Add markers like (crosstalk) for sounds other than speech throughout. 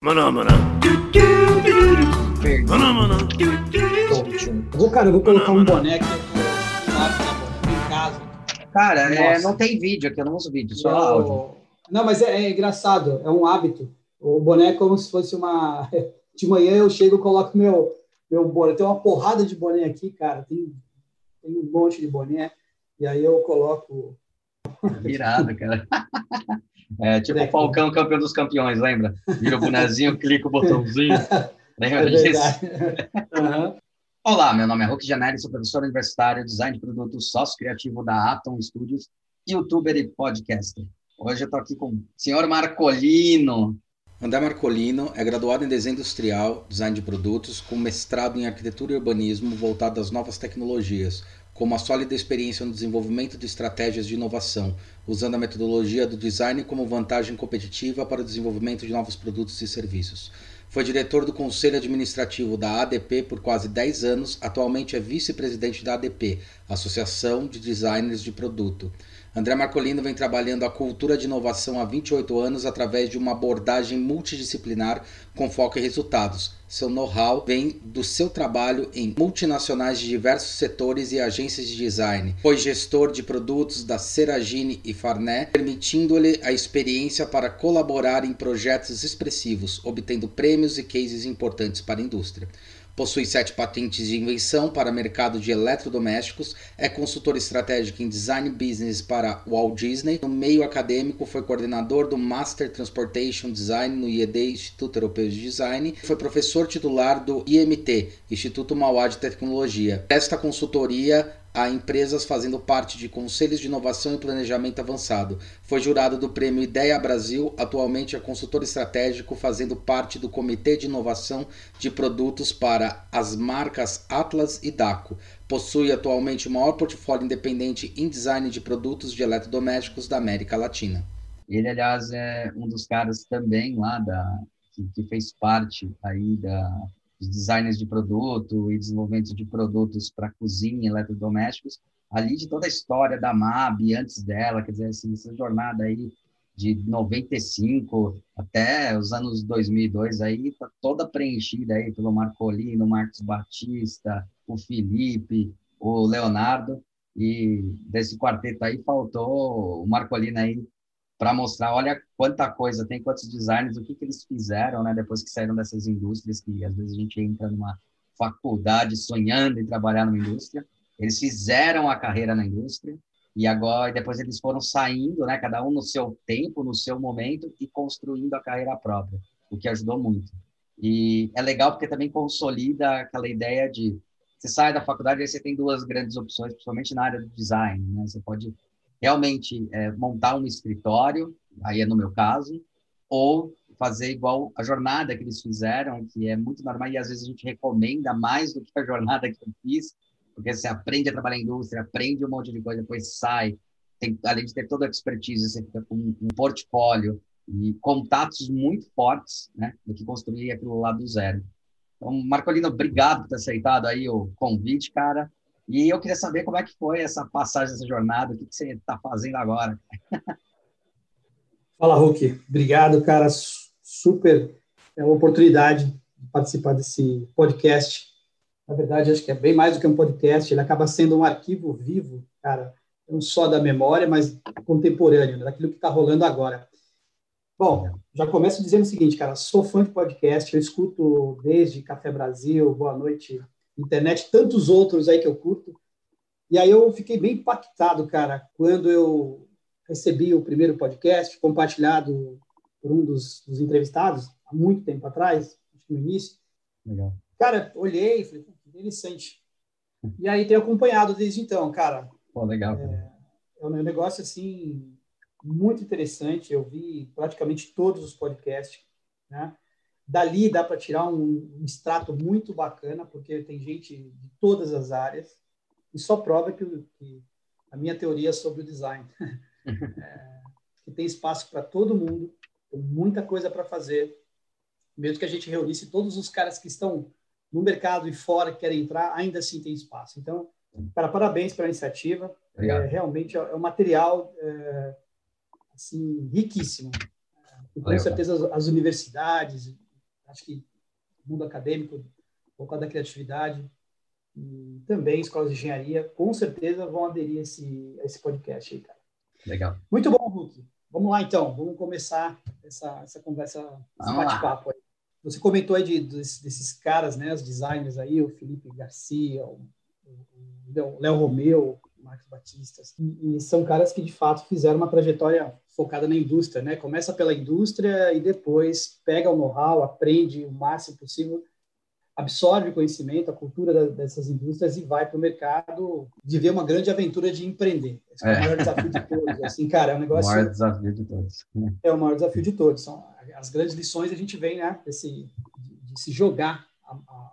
Maná, maná. Maná, maná. Eu vou, cara, eu vou colocar um boné aqui em casa. Cara, é, não tem vídeo aqui, eu não uso vídeo, só Eu- áudio. Não, mas é, é engraçado, é um hábito. O boné é como se fosse uma. (laughs) De manhã eu chego e coloco meu, meu boné. Tem uma porrada de boné aqui, cara. Tem, tem um monte de boné. E aí eu coloco. Virado, cara. (laughs) É tipo o. Falcão campeão dos campeões, lembra? Vira o bonezinho, (laughs) clica o botãozinho. É Lembra disso? verdade. Aham. Olá, meu nome é Hulk Janelli, sou professor universitário, design de produtos, sócio criativo da Atom Studios, youtuber e podcaster. Hoje eu estou aqui com o senhor Marcolino. André Marcolino é graduado em desenho industrial, design de produtos, com mestrado em arquitetura e urbanismo voltado às novas tecnologias, com uma sólida experiência no desenvolvimento de estratégias de inovação, usando a metodologia do design como vantagem competitiva para o desenvolvimento de novos produtos e serviços. Foi diretor do conselho administrativo da ADP por quase 10 anos, atualmente é vice-presidente da ADP, Associação de Designers de Produto. André Marcolino vem trabalhando a cultura de inovação há 28 anos através de uma abordagem multidisciplinar com foco em resultados. Seu know-how vem do seu trabalho em multinacionais de diversos setores e agências de design. Foi gestor de produtos da Seragine e Farné, permitindo-lhe a experiência para colaborar em projetos expressivos, obtendo prêmios e cases importantes para a indústria. Possui sete patentes de invenção para mercado de eletrodomésticos, é consultor estratégico em design business para Walt Disney. No meio acadêmico, foi coordenador do Master Transportation Design no IED, Instituto Europeu de Design. Foi professor titular do IMT, Instituto Mauá de Tecnologia. Presta consultoria a empresas fazendo parte de conselhos de inovação e planejamento avançado. Foi jurado do prêmio Ideia Brasil, atualmente é consultor estratégico, fazendo parte do Comitê de Inovação de Produtos para as marcas Atlas e Daco. Possui atualmente o maior portfólio independente em design de produtos de eletrodomésticos da América Latina. Ele, aliás, é um dos caras também lá da que, que fez parte aí da de designers de produto e desenvolvimento de produtos para cozinha, eletrodomésticos, ali de toda a história da MAB antes dela, quer dizer, assim, essa jornada aí de 95 até os anos 2002 aí tá toda preenchida aí pelo Marcolino, Marcos Batista, o Felipe, o Leonardo e desse quarteto aí faltou o Marcolino aí para mostrar, olha quanta coisa tem, quantos designers, o que, que eles fizeram, né, depois que saíram dessas indústrias, que às vezes a gente entra numa faculdade sonhando em trabalhar numa indústria, eles fizeram a carreira na indústria, e agora, depois eles foram saindo, né, cada um no seu tempo, no seu momento, e construindo a carreira própria, o que ajudou muito. E é legal porque também consolida aquela ideia de você sai da faculdade e você tem duas grandes opções, principalmente na área do design, né? Você pode realmente é, montar um escritório, aí é no meu caso, ou fazer igual a jornada que eles fizeram, que é muito normal e às vezes a gente recomenda mais do que a jornada que eu fiz, porque você aprende a trabalhar em indústria, aprende um monte de coisa, depois sai, tem, além de ter toda a expertise, você fica com um portfólio e contatos muito fortes, né, do que construir aquilo lá do zero. Então, Marcolino, obrigado por ter aceitado aí o convite, cara. E eu queria saber como é que foi essa passagem, essa jornada, o que, você está fazendo agora. Fala, Hulk. Obrigado, cara. Su- Super. É uma oportunidade de participar desse podcast. Na verdade, acho que é bem mais do que um podcast. Ele acaba sendo um arquivo vivo, cara, não só da memória, mas contemporâneo, né, daquilo que está rolando agora. Bom, já começo dizendo o seguinte, cara. Sou fã de podcast. Eu escuto desde Café Brasil, Boa Noite, Internet, tantos outros aí que eu curto. E aí eu fiquei bem impactado, cara, quando eu recebi o primeiro podcast compartilhado por um dos, dos entrevistados há muito tempo atrás, no início. Legal. Cara, olhei e falei, "Pô, que interessante. E aí tenho acompanhado desde então, cara. Pô, legal. É um negócio assim muito interessante. Eu vi praticamente todos os podcasts, né? Dali dá para tirar um, um extrato muito bacana, porque tem gente de todas as áreas e só prova que, que a minha teoria sobre o design (laughs) é, que tem espaço para todo mundo, tem muita coisa para fazer. Mesmo que a gente reunisse todos os caras que estão no mercado e fora que querem entrar, ainda assim tem espaço. Então, cara, parabéns pela iniciativa. É, realmente é um material é, assim riquíssimo. E com Valeu, certeza as universidades acho que mundo acadêmico, voltado à criatividade, e também escolas de engenharia, com certeza vão aderir a esse, a esse podcast aí, cara. Legal. Muito bom, Hulk. Vamos lá, então. Vamos começar essa, essa conversa, esse bate-papo aí. Você comentou aí de, desses, desses caras, né, os designers aí, o Felipe Garcia, o, o Léo Romeu, Marcos Batista, e, e, são caras que, de fato, fizeram uma trajetória focada na indústria, né? Começa pela indústria e depois pega o know-how, aprende o máximo possível absorve o conhecimento, a cultura dessas indústrias e vai para o mercado viver uma grande aventura de empreender. Esse é, é o maior desafio de todos. Assim, cara, é um negócio. (laughs) O maior desafio de todos. É o maior desafio de todos. São as grandes lições a gente vem, né, desse, de, de se jogar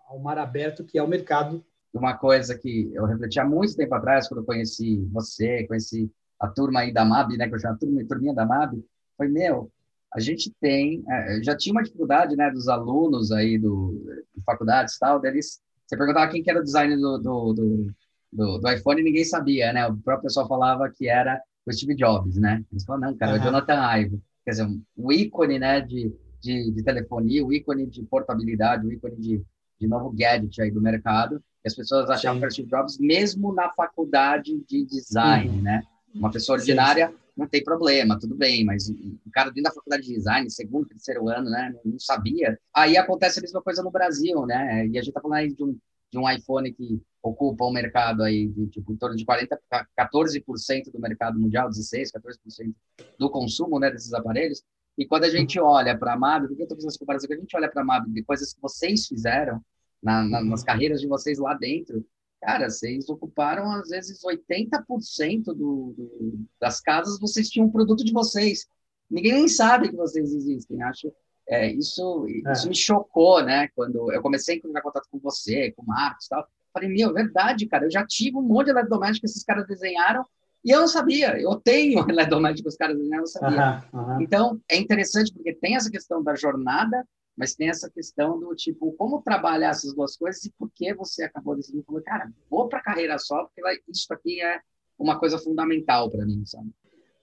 ao mar aberto que é o mercado. Uma coisa que eu refleti há muito tempo atrás, quando eu conheci você, conheci a turma aí da MAB, né, que eu chamo a turma, turminha da MAB, foi, meu, a gente tem, é, já tinha uma dificuldade, né, dos alunos aí do, de faculdades e tal, deles, você perguntava quem que era o design do, do, do, do, do iPhone ninguém sabia, né, o próprio pessoal falava que era o Steve Jobs, né, eles falavam, não, cara, uhum. é o Jonathan Ive, quer dizer, o ícone, né, de, de, de, telefonia, o ícone de portabilidade, o ícone de, de novo gadget aí do mercado, as pessoas achavam Sim. que era Steve Jobs, mesmo na faculdade de design, uhum. né, uma pessoa ordinária... Sim não tem problema, tudo bem, mas o cara dentro da faculdade de design, segundo, terceiro ano, né, não sabia. Aí acontece a mesma coisa no Brasil, né, e a gente tá falando aí de um, de um iPhone que ocupa um mercado aí de tipo, em torno de 40, 14% do mercado mundial, 16, 14% do consumo, né, desses aparelhos. E quando a gente olha para a MAB, por que eu estou fazendo essa comparação? Quando a gente olha para a MAB de coisas que vocês fizeram na, na, nas carreiras de vocês lá dentro, Cara, vocês ocuparam às vezes 80% do, do, das casas, vocês tinham um produto de vocês. Ninguém nem sabe que vocês existem. Acho é, isso, é. isso me chocou, né? Quando eu comecei a entrar em contato com você, com o Marcos e tal. Falei, meu, é verdade, cara. Eu já tive um monte de eletrodoméstico que esses caras desenharam e eu não sabia. Eu tenho (laughs) eletrodoméstico que os caras desenharam, eu não sabia. Uhum, uhum. Então, é interessante porque tem essa questão da jornada mas tem essa questão do tipo, como trabalhar essas duas coisas e por que você acabou decidindo, falou, cara, vou para carreira só, porque isso aqui é uma coisa fundamental para mim, sabe?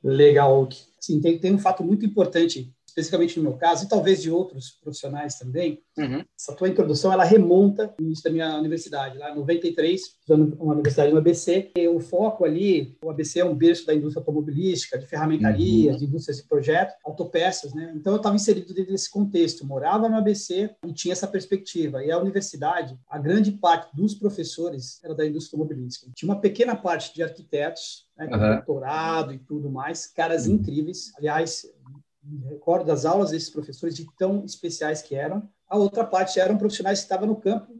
Legal. Sim, tem, tem um fato muito importante especificamente no meu caso, e talvez de outros profissionais também, uhum. essa tua introdução, ela remonta no início da minha universidade, lá em 93, estudando uma universidade no ABC, e o foco ali, o ABC é um berço da indústria automobilística, de ferramentaria, uhum. de indústrias de projeto, autopeças, né? Então eu estava inserido dentro desse contexto, morava no ABC e tinha essa perspectiva. E a universidade, a grande parte dos professores era da indústria automobilística. Tinha uma pequena parte de arquitetos, né, com uhum. doutorado e tudo mais, caras uhum. incríveis. Aliás, me recordo das aulas desses professores de tão especiais que eram. A outra parte eram profissionais que estavam no campo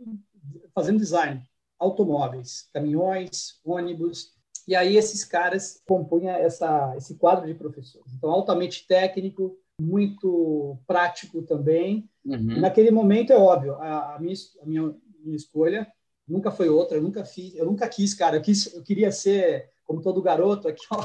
fazendo design, automóveis, caminhões, ônibus. E aí esses caras compunham essa, esse quadro de professores. Então, altamente técnico, muito prático também. Uhum. naquele momento, é óbvio, a, a, minha, a minha, minha escolha nunca foi outra, eu nunca fiz, eu nunca quis, cara, eu, quis, eu queria ser, como todo garoto aqui, ó,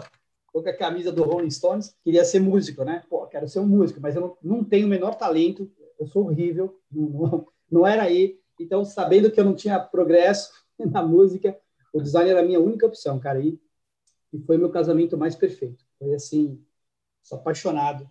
com a camisa do Rolling Stones, queria ser músico, né? Pô, quero ser um músico, mas eu não, não tenho o menor talento, eu sou horrível, não, não, não, era aí. Então, sabendo que eu não tinha progresso (laughs) na música, o design era a minha única opção, cara. E, e foi meu casamento mais perfeito. Foi assim, sou apaixonado.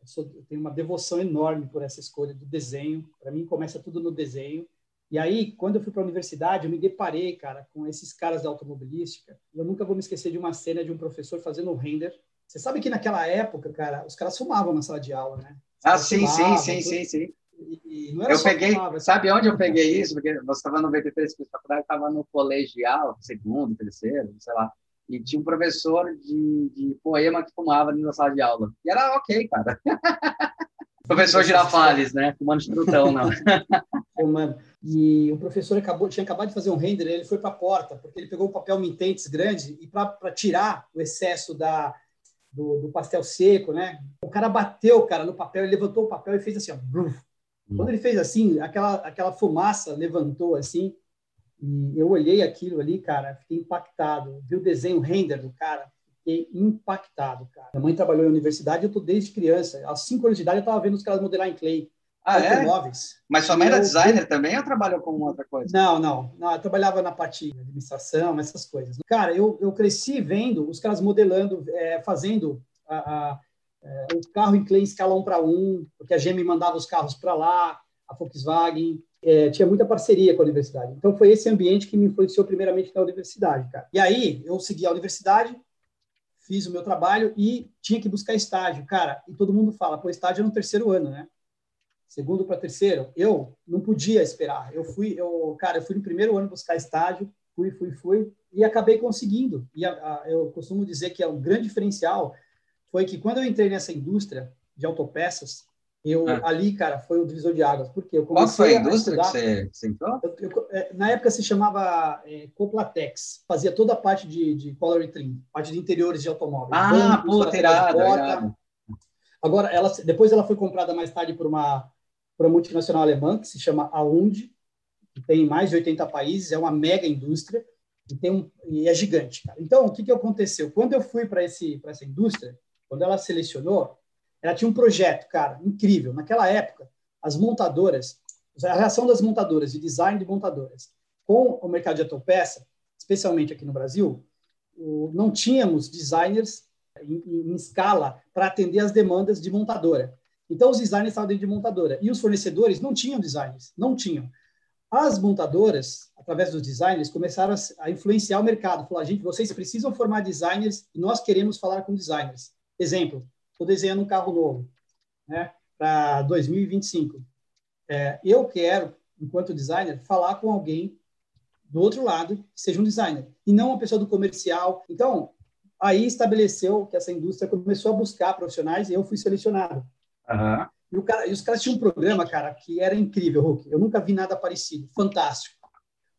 Eu, sou, eu tenho uma devoção enorme por essa escolha do desenho. Para mim, começa tudo no desenho. E aí, quando eu fui para a universidade, eu me deparei, cara, com esses caras da automobilística. Eu nunca vou me esquecer de uma cena de um professor fazendo um render. Você sabe que naquela época, cara, os caras fumavam na sala de aula, né? ah, sim, sim, sim, sim, sim. E, e eu peguei, fumava, sabe onde eu peguei isso? Porque você estava no 93, que faculdade estava no colegial, segundo, terceiro, sei lá. E tinha um professor de, de poema que fumava na sala de aula. E era ok, cara. (laughs) Professor Girafales, né? Fumando estrutão, não. (laughs) Fumando. E o professor acabou, tinha acabado de fazer um render, ele foi para a porta, porque ele pegou o papel Mintentes grande e para tirar o excesso da, do, do, pastel seco, né? O cara bateu, cara, no papel, ele levantou o papel e fez assim, ó. Bruf. Quando ele fez assim, aquela, aquela fumaça levantou assim, e eu olhei aquilo ali, cara, fiquei impactado. Vi o desenho render do cara, fiquei impactado, cara. Minha mãe trabalhou em universidade, eu tô desde criança. Aos cinco anos de idade, eu estava vendo os caras modelar em clay. Ah, é? Mas sua mãe era designer eu... também ou trabalhou com outra coisa? Não, não, não. Eu trabalhava na parte de administração, essas coisas. Cara, eu, eu cresci vendo os caras modelando, é, fazendo a, a, é, o carro em clay escala um para um, porque a GM mandava os carros para lá, a Volkswagen, é, tinha muita parceria com a universidade. Então, foi esse ambiente que me influenciou primeiramente na universidade, cara. E aí, eu segui a universidade, fiz o meu trabalho e tinha que buscar estágio, cara. E todo mundo fala, pô, estágio é no terceiro ano, né? Segundo para terceiro. Eu não podia esperar. Eu fui, eu, cara, eu fui no primeiro ano buscar estágio, fui, fui, fui, e acabei conseguindo. E a, a, eu costumo dizer que é um grande diferencial foi que quando eu entrei nessa indústria de autopeças, eu ah. ali, cara, foi o divisor de águas. Porque eu comecei Qual foi a indústria a estudar, que você, entrou? Eu, eu, é, na época se chamava é, Coplatex. Fazia toda a parte de, de color trim, parte de interiores de automóveis. Ah, puta, irado, Agora, ela, depois ela foi comprada mais tarde por uma, por uma multinacional alemã que se chama Aund, que tem mais de 80 países, é uma mega indústria e, tem um, e é gigante. Cara. Então, o que, que aconteceu? Quando eu fui para essa indústria, quando ela selecionou, ela tinha um projeto, cara, incrível. Naquela época, as montadoras, a relação das montadoras, de design de montadoras, com o mercado de autopeça, especialmente aqui no Brasil, não tínhamos designers em, em escala para atender as demandas de montadora. Então, os designers estavam dentro de montadora. E os fornecedores não tinham designers, não tinham. As montadoras, através dos designers, começaram a influenciar o mercado. Falaram, gente, vocês precisam formar designers e nós queremos falar com designers. Exemplo, estou desenhando um carro novo, né, para 2025. É, eu quero, enquanto designer, falar com alguém do outro lado que seja um designer e não uma pessoa do comercial. Então, aí estabeleceu que essa indústria começou a buscar profissionais e eu fui selecionado. Uhum. E, cara, e, os caras tinham um programa, cara, que era incrível, Hulk. Eu nunca vi nada parecido, fantástico.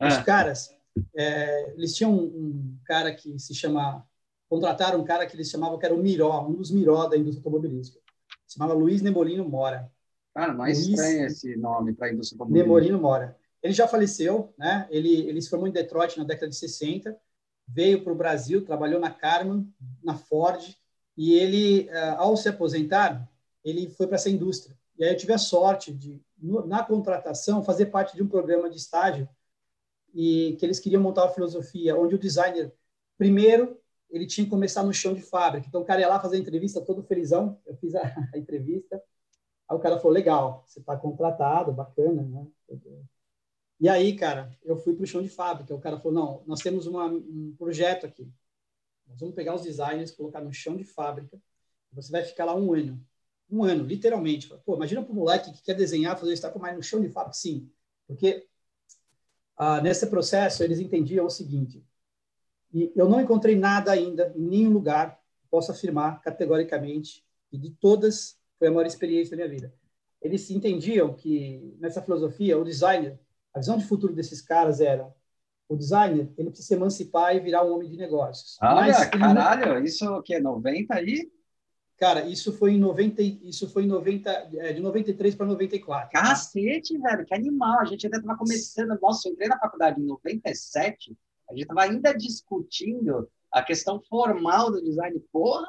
Os ah. caras, é, eles tinham um, um, cara que se chama contrataram um cara que eles chamavam que era o Miró, um dos Miró da indústria automobilística. Se chamava Luiz Nemolino Mora. Cara, mais Luiz estranho esse nome para a indústria automobilística. Nemolino Mora. Ele já faleceu, né? Ele, ele se formou em Detroit na década de 60, veio para o Brasil, trabalhou na Carman, na Ford, e ele, eh, ao se aposentar, ele foi para essa indústria. E aí eu tive a sorte de, na contratação, fazer parte de um programa de estágio e que eles queriam montar uma filosofia onde o designer, primeiro, ele tinha que começar no chão de fábrica. Então, o cara ia lá fazer a entrevista todo felizão. Eu fiz a, (laughs) a entrevista. Aí o cara falou, legal, você está contratado, bacana, né? E aí, cara, eu fui para o chão de fábrica. O cara falou, não, nós temos uma, um projeto aqui. Nós vamos pegar os designers, colocar no chão de fábrica. Você vai ficar lá um ano. Um ano, literalmente. Pô, imagina para um moleque que quer desenhar, fazer isso, mais no chão de fábrica. Sim, porque ah, nesse processo eles entendiam o seguinte, e eu não encontrei nada ainda, em nenhum lugar, posso afirmar categoricamente, que de todas foi a maior experiência da minha vida. Eles entendiam que, nessa filosofia, o designer, a visão de futuro desses caras era o designer, ele precisa se emancipar e virar um homem de negócios. Olha, caralho, não... isso o quê? 90 aí? Cara, isso foi em 90, isso foi em 90, é, de 93 para 94. Cacete, velho, que animal. A gente ainda estava começando. Nossa, eu entrei na faculdade em 97, a gente estava ainda discutindo a questão formal do design. Porra!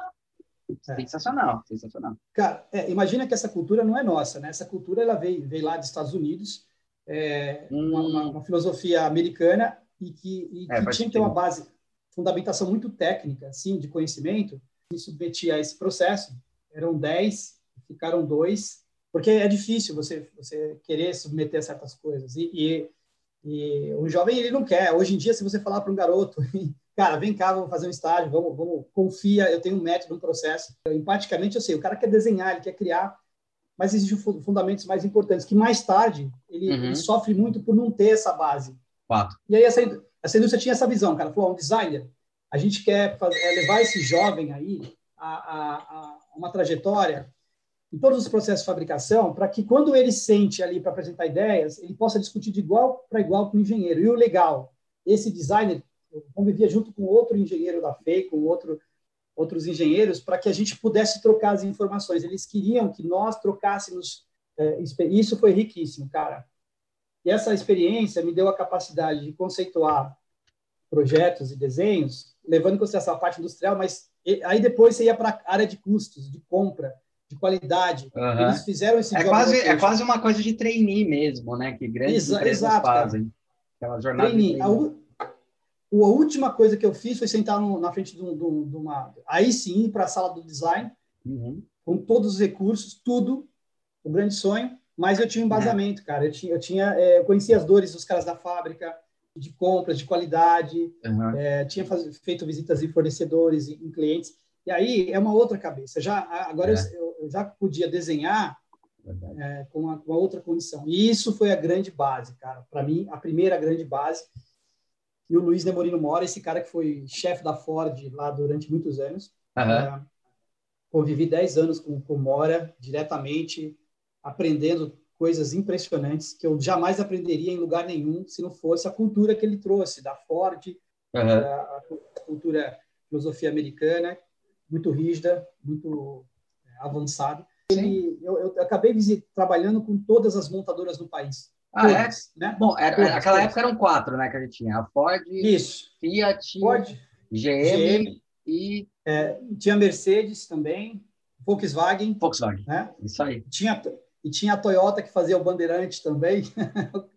É. Sensacional, sensacional. Cara, é, imagina que essa cultura não é nossa, né? Essa cultura ela veio, veio lá dos Estados Unidos, é, hum. uma, uma, filosofia americana e que, e é, que tinha que ter uma base, fundamentação muito técnica, assim, de conhecimento. Me submetia a esse processo. Eram dez, ficaram dois, porque é difícil você você querer submeter a certas coisas e, e e o jovem ele não quer. Hoje em dia, se você falar para um garoto, (laughs) cara, vem cá, vamos fazer um estágio, vamos, vamos, confia, eu tenho um método, um processo. Eu, empaticamente, eu sei, o cara quer desenhar, ele quer criar, mas existem fundamentos mais importantes, que mais tarde ele, uhum. ele sofre muito por não ter essa base. E aí essa, essa indústria tinha essa visão, cara, falou, um designer, a gente quer fazer, é, levar esse jovem aí a, a, a uma trajetória em todos os processos de fabricação, para que quando ele sente ali para apresentar ideias, ele possa discutir de igual para igual com o engenheiro. E o legal, esse designer convivia junto com outro engenheiro da FEI, com outro, outros engenheiros, para que a gente pudesse trocar as informações. Eles queriam que nós trocássemos. É, isso foi riquíssimo, cara. E essa experiência me deu a capacidade de conceituar projetos e desenhos, levando em consideração a parte industrial, mas aí depois você ia para a área de custos, de compra, de qualidade. Uhum. Eles fizeram esse é quase É quase uma coisa de trainee mesmo, né? Que grandes Exa empresas exato, fazem. Aquela jornada trainee. trainee. A, a, última coisa que eu fiz foi sentar no, na frente de, um, de, uma... Aí sim, para a sala do design, uhum. com todos os recursos, tudo, o grande sonho, mas eu tinha um embasamento, cara. Eu tinha, eu tinha, é, eu conhecia as dores dos caras da fábrica, de compras, de qualidade, uhum. é, tinha faz, feito visitas em fornecedores, em, em, clientes. E aí é uma outra cabeça. Já agora é. eu, eu, já podia desenhar é, com, uma, com uma outra condição. E isso foi a grande base, cara. Para mim, a primeira grande base. E o Luiz Nemorino Mora, esse cara que foi chefe da Ford lá durante muitos anos. Uhum. convivi 10 anos com o Mora diretamente, aprendendo coisas impressionantes que eu jamais aprenderia em lugar nenhum se não fosse a cultura que ele trouxe da Ford, uhum. a, a, cultura filosofia americana, muito rígida, muito é, avançada. Ele, eu, eu, acabei visit, trabalhando com todas as montadoras do país. Ah, é? todas, é? Né? Bom, era, todas, naquela todas. época eram quatro, né, que a gente tinha. A Ford, Isso. Fiat, Ford, GM, GM e... É, tinha Mercedes também, Volkswagen. Volkswagen, né? isso aí. Tinha, e tinha a Toyota que fazia o Bandeirante também.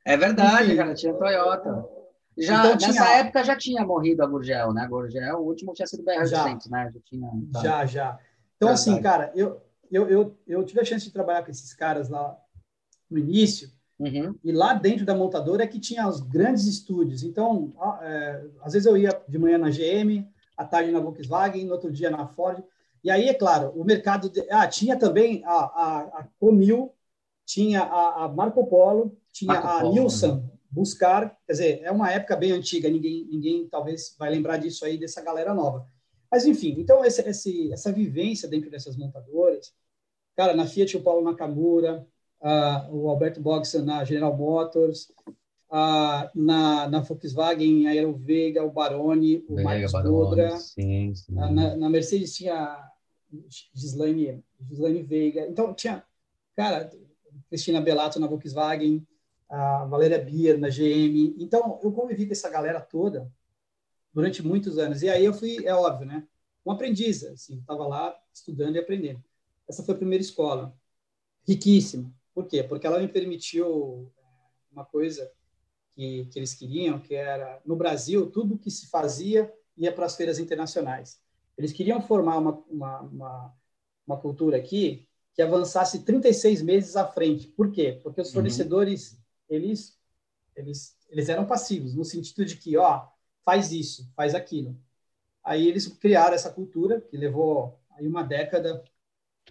É verdade, (laughs) Enfim, cara, tinha a Toyota. Já, então, nessa tinha... época já tinha morrido a Gurgel, né? A Gurgel, o último tinha sido BR-800, já, né? Já, tinha, tá. já, já. Então, verdade. assim, cara, eu, eu, eu, eu tive a chance de trabalhar com esses caras lá no início, uhum. e lá dentro da montadora é que tinha os grandes estúdios. Então, é, às vezes eu ia de manhã na GM, à tarde na Volkswagen, no outro dia na Ford. E aí, é claro, o mercado. De... Ah, tinha também a, a, a Comil, tinha a, a Marco Polo, tinha Marco a Polo, Nilson né? Buscar. Quer dizer, é uma época bem antiga, ninguém, ninguém talvez vai lembrar disso aí, dessa galera nova. Mas, enfim, então, esse, esse, essa vivência dentro dessas montadoras, cara, na Fiat, o Paulo Nakamura, uh, o Alberto Bogson na General Motors, uh, na, na Volkswagen, a Aero Veiga, o Baroni, o Veiga, Marcos. Uh, na, na Mercedes tinha Gislaine, Gislaine Veiga. Então, tinha, cara, Cristina Belato na Volkswagen, a Valéria Bier na GM. Então, eu convivi com essa galera toda durante muitos anos. E aí eu fui, é óbvio, né? Um aprendiz, assim, estava lá estudando e aprendendo. Essa foi a primeira escola. Riquíssima. Por quê? Porque ela me permitiu é, uma coisa que, que eles queriam, que era, no Brasil, tudo que se fazia ia para as feiras internacionais. Eles queriam formar uma, uma, uma, uma cultura aqui que avançasse 36 meses à frente. Por quê? Porque os uhum. fornecedores, uhum. Eles, eles, eles eram passivos, no sentido de que, ó, faz isso, faz aquilo. Aí eles criaram essa cultura, que levou aí uma década,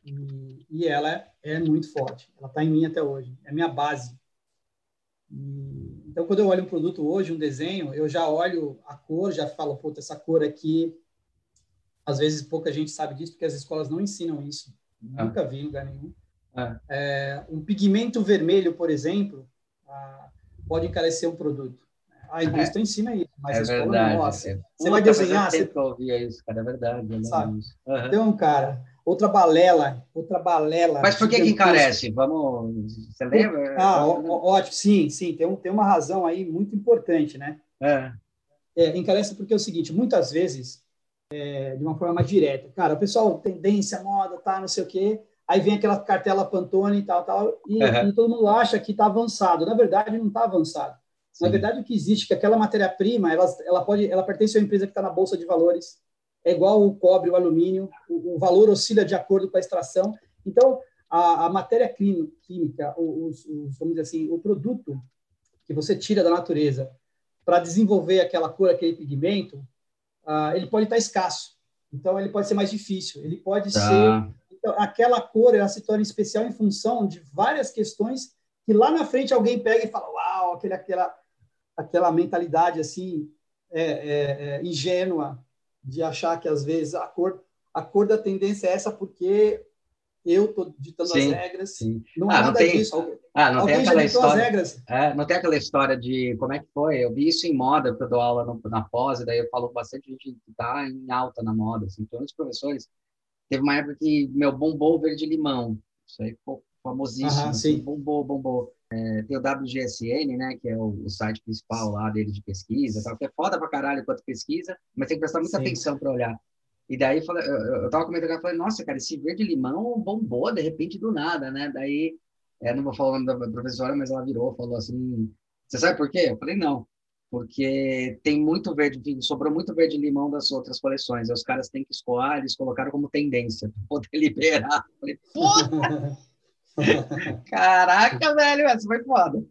e, e ela é, é muito forte. Ela está em mim até hoje, é minha base. E, então, quando eu olho um produto hoje, um desenho, eu já olho a cor, já falo, puta, essa cor aqui às vezes pouca gente sabe disso porque as escolas não ensinam isso. Ah. Nunca vi em lugar nenhum. Ah. É, um pigmento vermelho, por exemplo, pode encarecer um produto. A indústria é. ensina isso, mas é a escola verdade. não. Nossa, é. você vai desenhar... Você... Eu ouvia isso, cara, é verdade. Sabe? Uhum. Então, cara, outra balela, outra balela. Mas por que, que encarece? Vamos, você lembra? Ah, ótimo, sim, sim, tem, um, tem uma razão aí muito importante, né? É. é. encarece porque é o seguinte, muitas vezes é, de uma forma mais direta. Cara, o pessoal, tendência, moda, tá, não sei o quê, aí vem aquela cartela Pantone e tal, tal, e, uhum. e todo mundo acha que está avançado. Na verdade, não está avançado. Sim. Na verdade, o que existe é que aquela matéria-prima, ela, ela pode, ela pertence a uma empresa que está na bolsa de valores, é igual o cobre, o alumínio, o, o valor oscila de acordo com a extração. Então, a, a matéria química, o, o, vamos dizer assim, o produto que você tira da natureza para desenvolver aquela cor, aquele pigmento, uh, ele pode estar escasso. Então, ele pode ser mais difícil. Ele pode tá. ser... Então, aquela cor ela se torna especial em função de várias questões que lá na frente alguém pega e fala, uau, aquele, aquela, aquela mentalidade assim é, é, é, ingênua de achar que às vezes a cor a cor da tendência é essa porque eu estou ditando sim, as regras. Sim. Não ah, é nada tem, disso. Ah, não tem aquela história. É, não tem aquela história de como é que foi. Eu vi isso em moda, porque eu dou aula no, na pós, e daí eu falo com bastante gente que está em alta na moda. Assim, então, os professores. Teve uma época que meu bombou verde limão. Isso aí ficou famosíssimo. assim, bombou, bombou. É, tem o WGSN, né, que é o, o, site principal lá dele de pesquisa, tal, que é foda pra caralho quanto pesquisa, mas tem que prestar muita sim. atenção para olhar. E daí eu, eu tava comentando com ela, falei, nossa, cara, esse verde limão bombou de repente do nada, né? Daí, é, não vou falar o nome da professora, mas ela virou, falou assim, você sabe por quê? Eu falei, não, porque tem muito verde, sobrou muito verde limão das outras coleções, os caras têm que escoar, eles colocaram como tendência para poder (laughs) liberar. Eu falei, puta! (laughs) Caraca, velho, essa foi foda.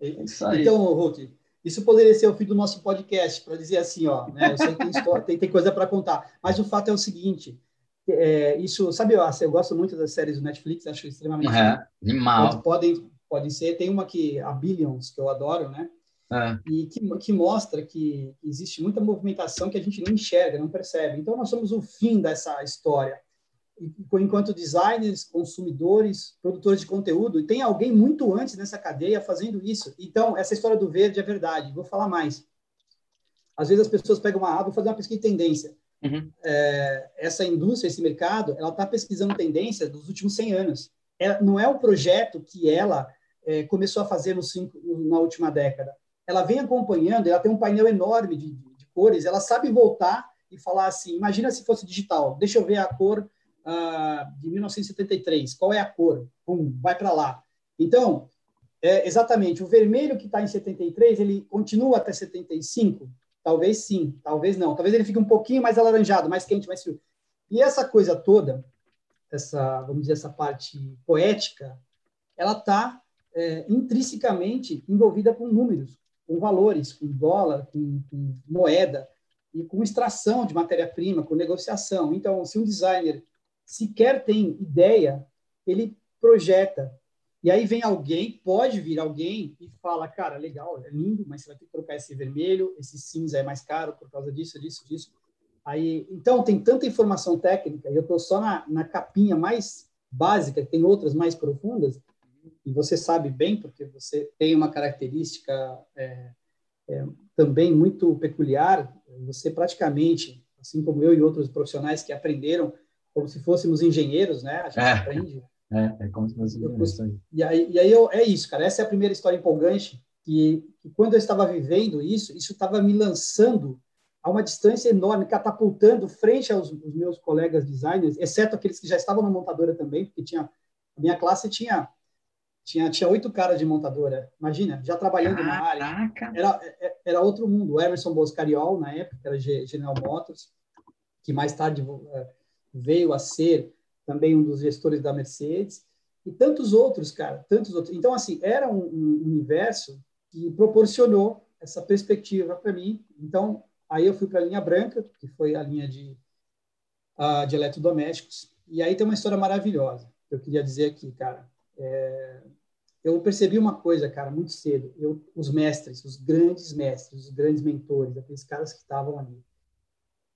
É isso aí. Então, Hulk, isso poderia ser o fim do nosso podcast, para dizer assim, ó, né? Eu sei que tem, história, tem, tem coisa para contar, mas o fato é o seguinte: é, isso, sabe, eu, eu gosto muito das séries do Netflix, acho extremamente. Uhum, animal. Podem, podem ser, tem uma que, a Billions, que eu adoro, né? É. E que, que, mostra que existe muita movimentação que a gente não enxerga, não percebe. Então, nós somos o fim dessa história. Enquanto designers, consumidores, produtores de conteúdo, e tem alguém muito antes nessa cadeia fazendo isso. Então, essa história do verde é verdade. Vou falar mais. Às vezes as pessoas pegam uma aba, fazer uma pesquisa de tendência. Uhum. É, essa indústria, esse mercado, ela está pesquisando tendências dos últimos 100 anos. É, não é o projeto que ela é, começou a fazer no cinco, na última década ela vem acompanhando, ela tem um painel enorme de, de, cores, ela sabe voltar e falar assim, imagina se fosse digital, deixa eu ver a cor uh, de 1973, qual é a cor? Pum, vai para lá. Então, é, exatamente, o vermelho que está em 73, ele continua até 75? Talvez sim, talvez não. Talvez ele fique um pouquinho mais alaranjado, mais quente, mais frio. E essa coisa toda, essa, vamos dizer, essa parte poética, ela está é, intrinsecamente envolvida com números, com valores, com dólar, com, com moeda e com extração de matéria-prima, com negociação. Então, se um designer sequer tem ideia, ele projeta. E aí vem alguém, pode vir alguém e fala, cara, legal, é lindo, mas você vai ter que trocar esse vermelho, esse cinza é mais caro por causa disso, disso, disso. Aí, então, tem tanta informação técnica, e eu estou só na, na capinha mais básica, tem outras mais profundas, e você sabe bem, porque você tem uma característica é, é, também muito peculiar, você praticamente, assim como eu e outros profissionais que aprenderam como se fôssemos engenheiros, né? A gente é, aprende. É, é como se fosse engenheiro. E aí, e aí eu, é isso, cara. Essa é a primeira história empolgante que, que quando eu estava vivendo isso, isso estava me lançando a uma distância enorme, catapultando frente aos, aos meus colegas designers, exceto aqueles que já estavam na montadora também, porque tinha a minha classe tinha tinha, tinha oito caras de montadora. Imagina, já trabalhando Caraca. na área. Era, é, era outro mundo. O Emerson Boscariol, na época, era General Motors, que mais tarde é, veio a ser também um dos gestores da Mercedes. E tantos outros, cara, tantos outros. Então, assim, era um, um universo que proporcionou essa perspectiva para mim. Então, aí eu fui para a linha branca, que foi a linha de, uh, de eletrodomésticos. E aí tem uma história maravilhosa que eu queria dizer aqui, cara. É, eu percebi uma coisa, cara, muito cedo. Eu, os mestres, os grandes mestres, os grandes mentores, aqueles caras que estavam ali.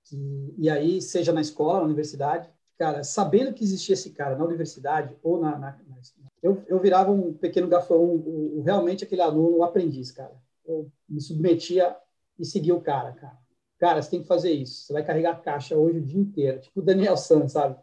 Que, e aí, seja na escola, na universidade, cara, sabendo que existia esse cara na universidade ou na, na, na eu, eu virava um pequeno gafão, um, um, realmente aquele aluno, um aprendiz, cara. Eu me submetia e seguia o cara, cara. Cara, você tem que fazer isso. Você vai carregar a caixa hoje o dia inteiro, tipo o Daniel Santos, sabe?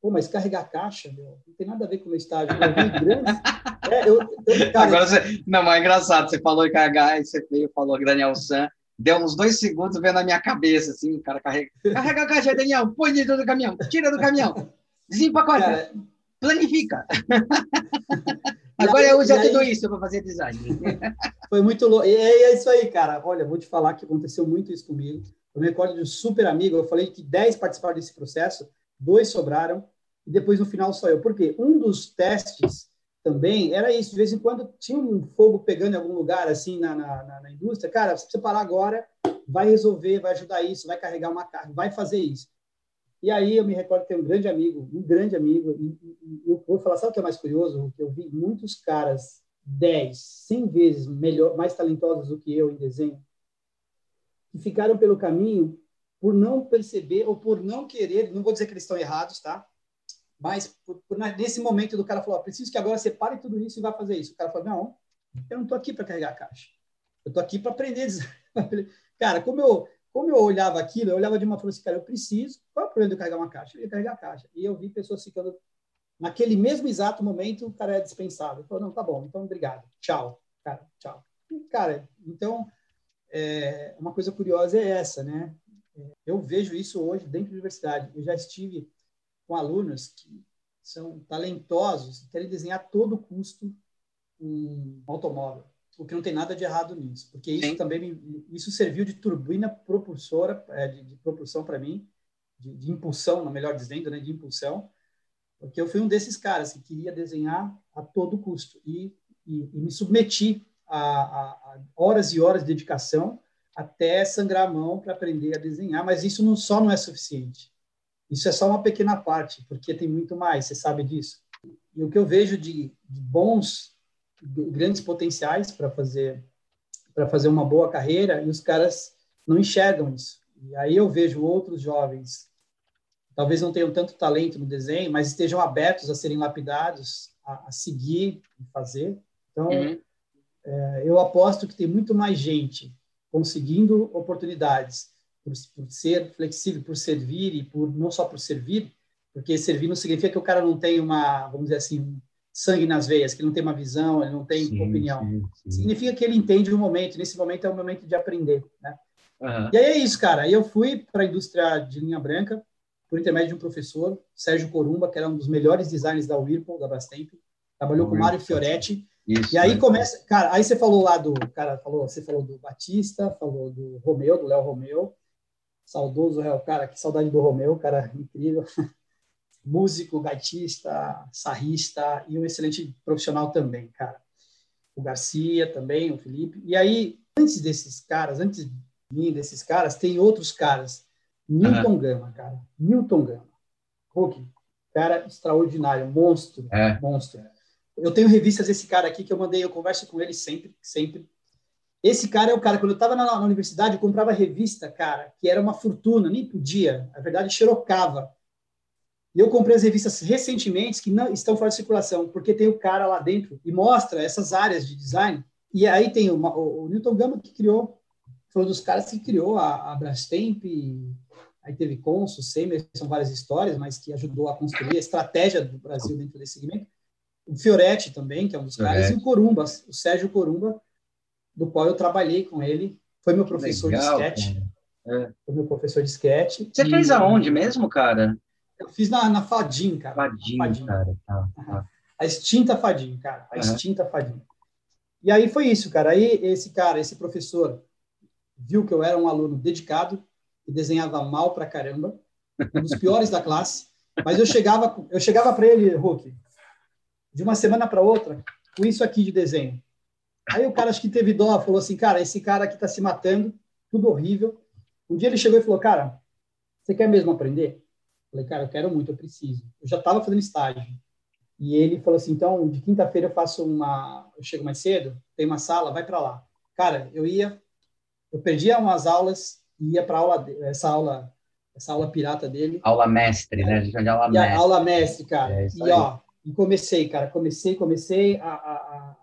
Pô, mas carregar caixa, meu, não tem nada a ver com o meu estágio. Eu grande. (laughs) É, eu, eu, cara, Agora você. Não, mas é engraçado, você falou em carregar, e você veio, falou Daniel San, deu uns dois segundos vendo na minha cabeça, assim, o cara carrega. Carrega a caixa, Daniel, põe dentro do caminhão, tira do caminhão, desempacota, cara, planifica. (laughs) Agora aí, eu uso tudo isso para fazer design. (laughs) Foi muito louco. E é isso aí, cara. Olha, vou te falar que aconteceu muito isso comigo. Eu me recordo de um super amigo, eu falei que 10 participaram desse processo, dois sobraram, e depois no final só eu. Por quê? Um dos testes também era isso, de vez em quando tinha um fogo pegando em algum lugar, assim, na, na, na indústria, cara, você precisa parar agora, vai resolver, vai ajudar isso, vai carregar uma carga, vai fazer isso. E aí eu me recordo que tem um grande amigo, um grande amigo, e, eu vou falar, sabe o que é mais curioso? Eu vi muitos caras 10, 100 vezes melhor, mais talentosos do que eu em desenho, que ficaram pelo caminho por não perceber ou por não querer, não vou dizer que eles estão errados, tá? Mas por, por, nesse momento do cara falou, preciso que agora você pare tudo isso e vá fazer isso. O cara falou, não, eu não estou aqui para carregar a caixa. Eu estou aqui para aprender. (laughs) cara, como eu, como eu olhava aquilo, eu olhava de uma forma assim, cara, eu preciso, qual é o problema de eu carregar uma caixa? Eu ia carregar a caixa. E eu vi pessoas ficando, naquele mesmo exato momento, o cara é dispensável. Ele falou, não, tá bom, então obrigado, tchau, cara, tchau. E, cara, então, é, uma coisa curiosa é essa, né? Eu vejo isso hoje dentro da universidade. Eu já estive com alunos que são talentosos querem desenhar a todo custo um automóvel, o que não tem nada de errado nisso, porque isso Sim. também me, isso serviu de turbina propulsora, é, de, de propulsão para mim, de, de, impulsão, na melhor dizendo, né, de impulsão, Porque eu fui um desses caras que queria desenhar a todo custo e, e, e me submeti a, a, a, horas e horas de dedicação até sangrar a mão para aprender a desenhar, mas isso não, só não é suficiente. Isso é só uma pequena parte, porque tem muito mais, você sabe disso. E o que eu vejo de, de bons, de grandes potenciais para fazer para fazer uma boa carreira, e os caras não enxergam isso. E aí eu vejo outros jovens, talvez não tenham tanto talento no desenho, mas estejam abertos a serem lapidados, a, a seguir e fazer. Então, uhum. é, eu aposto que tem muito mais gente conseguindo oportunidades por, por, ser flexível, por servir e por não só por servir, porque servir não significa que o cara não tem uma, vamos dizer assim, sangue nas veias, que não tem uma visão, ele não tem sim, opinião. Sim, sim. Significa que ele entende o momento, nesse momento é o momento de aprender, né? Uhum. E aí é isso, cara. Eu fui para a indústria de linha branca por intermédio de um professor, Sérgio Corumba, que era um dos melhores designers da Whirlpool, da Brastemp. Trabalhou com o Mário Fioretti. Isso, e aí né? começa, cara, aí você falou lá do, cara, falou, você falou do Batista, falou do Romeu, do Léo Romeu. Saudoso, é, cara, que saudade do Romeu, cara, incrível. (laughs) músico, gaitista, sarrista e um excelente profissional também, cara. O Garcia também, o Felipe. E aí, antes desses caras, antes de mim, desses caras, tem outros caras. Newton uhum. Gama, cara. Newton Gama. Hulk, cara extraordinário, monstro, é. monstro. Eu tenho revistas desse cara aqui que eu mandei, eu converso com ele sempre, sempre. Esse cara é o cara, quando eu estava na, na, universidade, eu comprava revista, cara, que era uma fortuna, nem podia, na verdade, xerocava. E eu comprei as revistas recentemente que não estão fora de circulação, porque tem o cara lá dentro e mostra essas áreas de design. E aí tem uma, o, o Newton Gama que criou, foi um dos caras que criou a, a Brastemp, aí teve Consul, Semer, são várias histórias, mas que ajudou a construir a estratégia do Brasil dentro desse segmento. O Fioretti também, que é um dos caras, e o Corumba, o Sérgio Corumba, do qual eu trabalhei com ele, foi meu professor Legal, de sketch. É. Foi meu professor de sketch. Você e... fez aonde mesmo, cara? Eu fiz na, na Fadim, cara. Fadim, Fadim. cara. Tá, tá. A extinta Fadim, cara. A uhum. extinta Fadim. E aí foi isso, cara. Aí esse cara, esse professor, viu que eu era um aluno dedicado e desenhava mal pra caramba, um dos piores da classe. Mas eu chegava, eu chegava para ele, Hulk, de uma semana para outra, com isso aqui de desenho. Aí o cara acho que teve dó, falou assim, cara, esse cara aqui está se matando, tudo horrível. Um dia ele chegou e falou, cara, você quer mesmo aprender? Falei, cara, eu quero muito, eu preciso. Eu já estava fazendo estágio. E ele falou assim, então, de quinta-feira eu faço uma... Eu chego mais cedo, tem uma sala, vai para lá. Cara, eu ia... Eu perdia umas aulas e ia para aula, essa aula essa aula pirata dele. Aula mestre, né? A gente chama aula mestre. aula mestre, cara. É e, ó, e comecei, cara, comecei, comecei, a, a,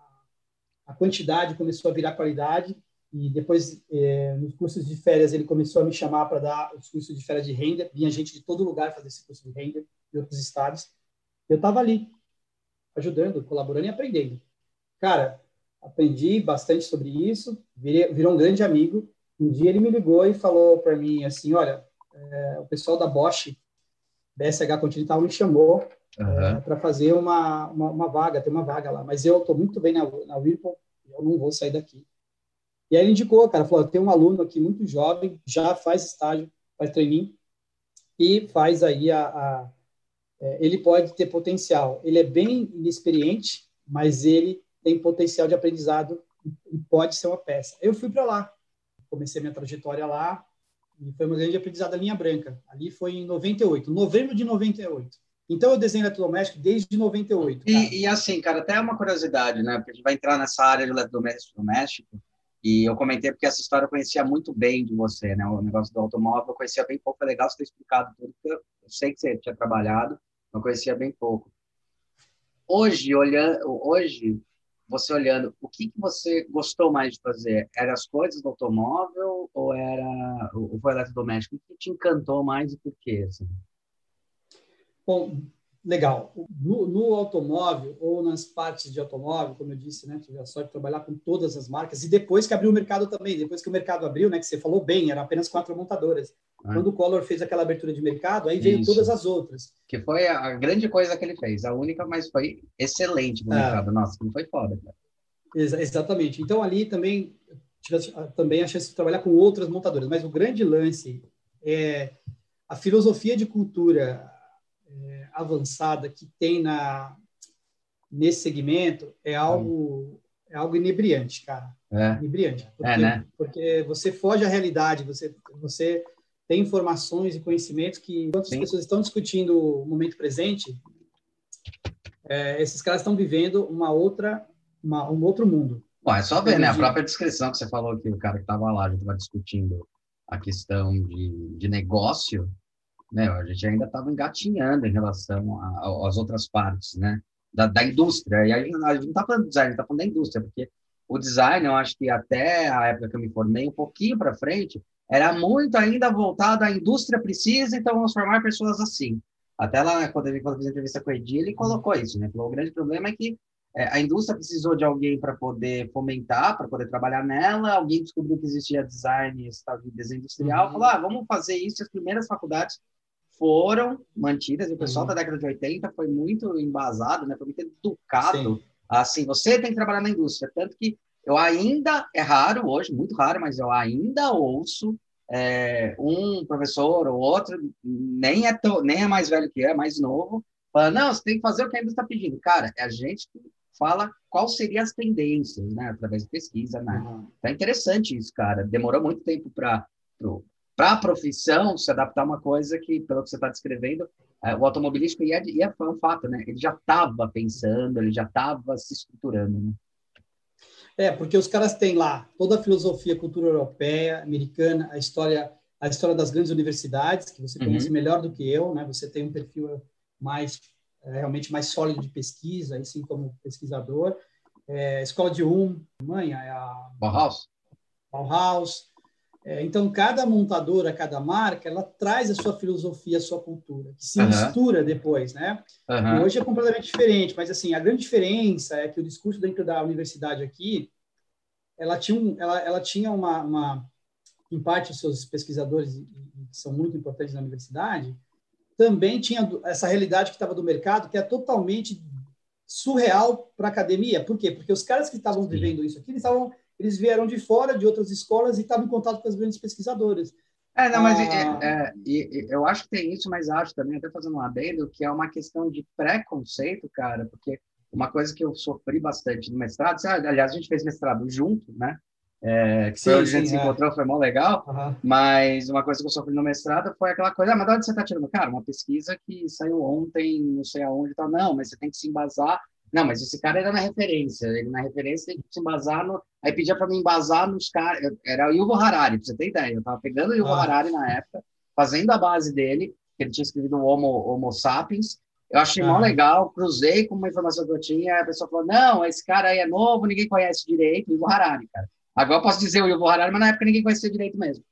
a quantidade começou a virar qualidade, e depois, é, nos cursos de férias, ele começou a me chamar para dar os cursos de férias de render. Vinha gente de todo lugar fazer esse curso de render, de outros estados. Eu estava ali, ajudando, colaborando e aprendendo. Cara, aprendi bastante sobre isso, virei, virou um grande amigo. Um dia ele me ligou e falou para mim assim, olha, é, o pessoal da Bosch, BSH Continental, me chamou uhum. é, para fazer uma, uma, uma, vaga, tem uma vaga lá, mas eu estou muito bem na, na Whirlpool, eu não vou sair daqui. E aí ele indicou, cara, falou, tem um aluno aqui muito jovem, já faz estágio, faz treininho, e faz aí a, a é, ele pode ter potencial. Ele é bem inexperiente, mas ele tem potencial de aprendizado e pode ser uma peça. Eu fui para lá, comecei minha trajetória lá, e foi uma grande aprendizado da linha branca. Ali foi em 98, novembro de 98. Então eu desenho eletrodoméstico desde 98. E, e, assim, cara, até uma curiosidade, né? Porque a gente vai entrar nessa área de eletrodoméstico e eu comentei porque essa história eu conhecia muito bem de você, né? O negócio do automóvel eu conhecia bem pouco. É legal você ter explicado tudo, porque eu sei que você tinha trabalhado, eu conhecia bem pouco. Hoje, olhando, hoje, você olhando, o que, que você gostou mais de fazer? Era as coisas do automóvel ou era o eletrodoméstico? O que te encantou mais e por quê? Assim? Bom, legal. No, no, automóvel ou nas partes de automóvel, como eu disse, né, tive a sorte de trabalhar com todas as marcas e depois que abriu o mercado também, depois que o mercado abriu, né, que você falou bem, era apenas quatro montadoras. Ah. Quando o Collor fez aquela abertura de mercado, aí veio Isso. todas as outras. Que foi a grande coisa que ele fez, a única, mas foi excelente no é. mercado. Nossa, não foi foda, cara. Ex exatamente. Então ali também tive também a chance de trabalhar com outras montadoras, mas o grande lance é a filosofia de cultura é, avançada que tem na, nesse segmento é algo, é algo inebriante, cara. É. Inebriante. Porque, é, né? porque você foge à realidade, você, você tem informações e conhecimentos que, enquanto as pessoas estão discutindo o momento presente, é, esses caras estão vivendo uma outra, uma, um outro mundo. Bom, é só ver, né? A própria descrição que você falou que o cara que estava lá, a gente estava discutindo a questão de, de negócio, né? A gente ainda estava engatinhando em relação às outras partes, né? Da, da indústria. E a gente, a gente não está falando de design, está falando da indústria, porque o design, eu acho que até a época que eu me formei, um pouquinho para frente, era muito ainda voltado à indústria precisa, então vamos formar pessoas assim. Até lá, quando ele fez a entrevista com o Edi, ele colocou isso, né? Falou, o grande problema é que é, a indústria precisou de alguém para poder fomentar, para poder trabalhar nela, alguém descobriu que existia design, design industrial, uhum. falou, ah, vamos fazer isso, as primeiras faculdades foram mantidas, e o pessoal uhum. da década de 80 foi muito embasado, né? Foi muito educado, Sim. assim, você tem que trabalhar na indústria, tanto que eu ainda, é raro hoje, muito raro, mas eu ainda ouço é, um professor ou outro, nem é, tão, nem é mais velho que eu, é mais novo, falando, não, você tem que fazer o que a indústria está pedindo. Cara, é a gente que fala qual seriam as tendências, né, através de pesquisa, né? Uhum. É interessante isso, cara. Demorou muito tempo para para a profissão se adaptar a uma coisa que, pelo que você está descrevendo, é, o automobilístico ia, ia foi um fato, né? Ele já estava pensando, ele já estava se estruturando, né? É, porque os caras têm lá toda a filosofia, cultura europeia, americana, a história, a história das grandes universidades, que você conhece uhum. melhor do que eu, né? Você tem um perfil mais é, realmente mais sólido de pesquisa, assim como pesquisador. É, escola de Ulm, Alemanha, é a Bauhaus. Bauhaus. É, então, cada montadora, cada marca, ela traz a sua filosofia, a sua cultura, que se uhum. mistura depois, né? Uhum. hoje é completamente diferente, mas assim, a grande diferença é que o discurso dentro da universidade aqui, ela tinha, um, ela, ela tinha uma, uma, em parte, os seus pesquisadores, que são muito importantes na universidade, também tinha essa realidade que estava do mercado, que é totalmente surreal para a academia. Por quê? Porque os caras que estavam vivendo isso aqui, eles estavam eles vieram de fora de outras escolas e estavam em contato com as grandes pesquisadoras. É, não, mas ah, é, é, eu acho que tem isso, mas acho também, até fazendo um adendo, que é uma questão de preconceito, cara, porque uma coisa que eu sofri bastante no mestrado, aliás, a gente fez mestrado junto, né? É, que sim, foi onde sim, a gente se é. encontrou, foi mó legal, uhum. mas uma coisa que eu sofri no mestrado foi aquela coisa, ah, mas de onde você está tirando? Cara, uma pesquisa que saiu ontem, não sei aonde tal, não, mas você tem que se embasar não, mas esse cara era na referência, ele na referência tem que se embasar no. Aí pedia para me embasar nos caras. Era o Yuval Harari, para você ter ideia. Eu estava pegando o Yuval ah. Harari na época, fazendo a base dele, que ele tinha escrevido o Homo, Homo Sapiens. Eu achei ah. mó legal, cruzei com uma informação que eu tinha, a pessoa falou: não, esse cara aí é novo, ninguém conhece direito, o Yuval Harari, cara. Agora eu posso dizer o Yuval Harari, mas na época ninguém conhecia direito mesmo.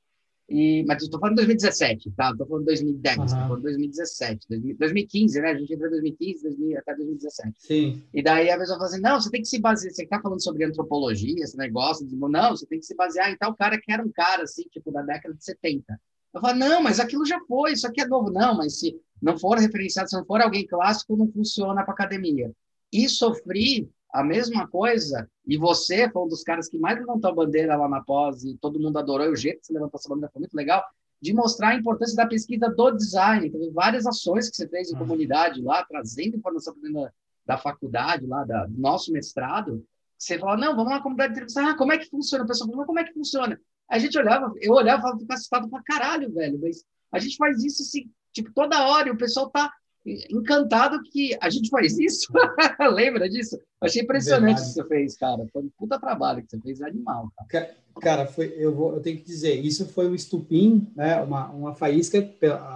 E, mas estou falando de 2017, tá? Estou falando de 2010, estou uhum. falando de 2017, 2015, né? A gente entrou em 2015 2000, até 2017. Sim. E daí a pessoa fala assim: não, você tem que se basear, você está falando sobre antropologia, esse negócio, não, você tem que se basear em tal cara que era um cara, assim, tipo, da década de 70. Eu falo, não, mas aquilo já foi, isso aqui é novo. Não, mas se não for referenciado, se não for alguém clássico, não funciona para academia. E sofri a mesma coisa, e você foi um dos caras que mais levantou a bandeira lá na pós, e todo mundo adorou, o jeito que você levantou essa bandeira foi muito legal, de mostrar a importância da pesquisa do design. Teve várias ações que você fez em uhum. comunidade lá, trazendo informação para da, da faculdade, lá, da, do nosso mestrado. Você falou, não, vamos lá, comunidade de entrevista. Ah, como é que funciona? O pessoal falou, como é que funciona? A gente olhava, eu olhava e falava, fica assustado pra caralho, velho, mas a gente faz isso assim, tipo, toda hora, e o pessoal tá encantado que a gente faz isso. (laughs) Lembra disso? Achei impressionante o que você fez, cara. Foi um puta trabalho que você fez, animal. Cara, cara foi, eu, vou, eu tenho que dizer, isso foi um estupim, né? uma, uma faísca.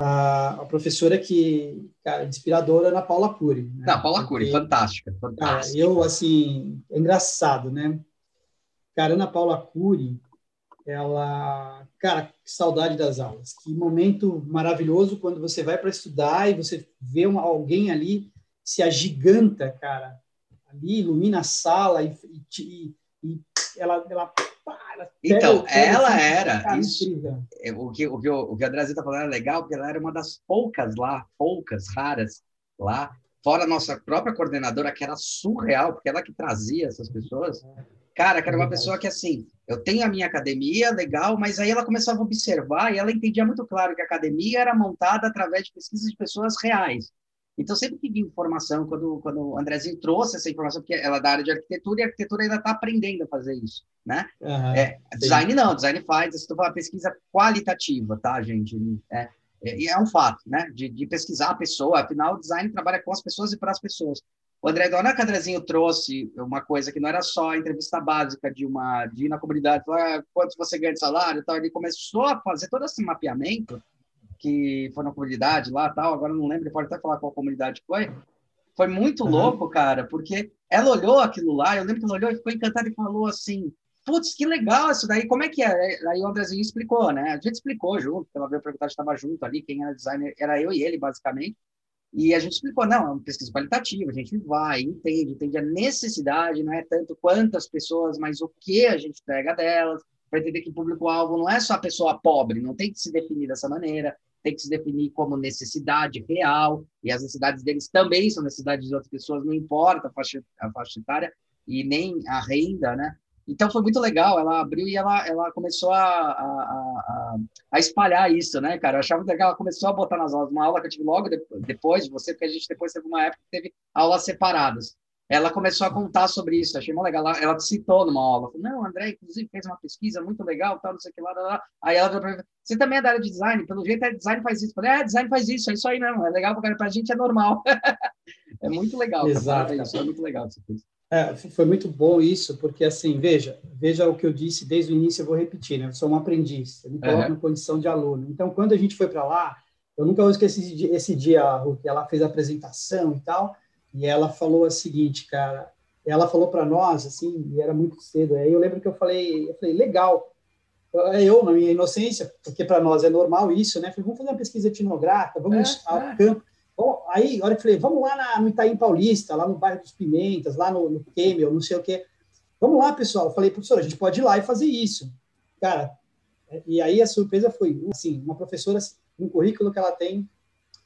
A, a professora que, cara, inspiradora na Paula Cury. Né? Paula Cury, fantástica, fantástica. Cara, eu, assim, é engraçado, né? Cara, Ana Paula Cury, ela, cara, que saudade das aulas. Que momento maravilhoso quando você vai para estudar e você vê uma, alguém ali se agiganta, cara, ali ilumina a sala e, e, e ela, ela, ela então ela assim, era cara, isso, é, o que o que o, que a André está falando é legal porque ela era uma das poucas lá, poucas raras lá, fora a nossa própria coordenadora que era surreal porque ela que trazia essas pessoas. Cara, que era uma pessoa que assim, eu tenho a minha academia, legal, mas aí ela começava a observar e ela entendia muito claro que a academia era montada através de pesquisas de pessoas reais. Então, sempre que vinha informação, quando, quando o Andrezinho trouxe essa informação, porque ela é da área de arquitetura, e a arquitetura ainda está aprendendo a fazer isso, né? Uhum, é, design não, design faz, isso é uma pesquisa qualitativa, tá, gente? É, é, é um fato, né? De, de, pesquisar a pessoa, afinal, o design trabalha com as pessoas e para as pessoas. O André Dona Andrezinho trouxe uma coisa que não era só a entrevista básica de uma de ir na comunidade, falar ah, quanto você ganha de salário, tal. Ele começou a fazer todo esse mapeamento que foi na comunidade lá, tal. Agora não lembro, pode até falar qual comunidade foi. Foi muito uhum. louco, cara, porque ela olhou aquilo lá. Eu lembro que ela olhou e ficou encantada e falou assim: putz, que legal isso daí, como é que é? Aí o Andrezinho explicou, né? A gente explicou junto, ela veio perguntar se estava junto ali, quem era designer, era eu e ele, basicamente. E a gente explicou, não, é uma pesquisa qualitativa, a gente vai, entende, entende a necessidade, não é tanto quantas pessoas, mas o que a gente pega delas, para entender que o público-alvo não é só a pessoa pobre, não tem que se definir dessa maneira, tem que se definir como necessidade real, e as necessidades deles também são necessidades de outras pessoas, não importa a faixa, a faixa etária e nem a renda, né? Então foi muito legal, ela abriu e ela, ela começou a, a, a, a espalhar isso, né, cara? Eu achava que ela começou a botar nas aulas, uma aula que eu tive logo depois de você, porque a gente depois teve uma época que teve aulas separadas. Ela começou a contar sobre isso, achei muito legal. Ela, ela te citou numa aula, falou, não, André, inclusive fez uma pesquisa muito legal, tal, não sei o que lá, lá, lá. Aí ela falou, você também é da área de design? Pelo jeito, é design faz isso. Eu falei, é, design faz isso, é isso aí mesmo, é legal, porque para a gente é normal. (laughs) é muito legal. Exato. Cara, isso é muito legal. Isso. É, foi muito bom isso, porque assim, veja, veja o que eu disse desde o início, eu vou repetir, né? Eu sou um aprendiz, eu me coloco uhum. na condição de aluno. Então, quando a gente foi para lá, eu nunca vou esquecer esse dia, que ela fez a apresentação e tal, e ela falou o seguinte, cara, ela falou para nós, assim, e era muito cedo, aí eu lembro que eu falei, eu falei, legal, eu, na minha inocência, porque para nós é normal isso, né? Falei, vamos fazer uma pesquisa etnográfica, vamos é, ao é. campo. Bom, aí, a hora que eu falei, vamos lá na, no Itaim Paulista, lá no bairro dos Pimentas, lá no, no Kemel, não sei o quê. Vamos lá, pessoal. Eu falei, professor, a gente pode ir lá e fazer isso. Cara, e aí a surpresa foi, assim, uma professora, um currículo que ela tem,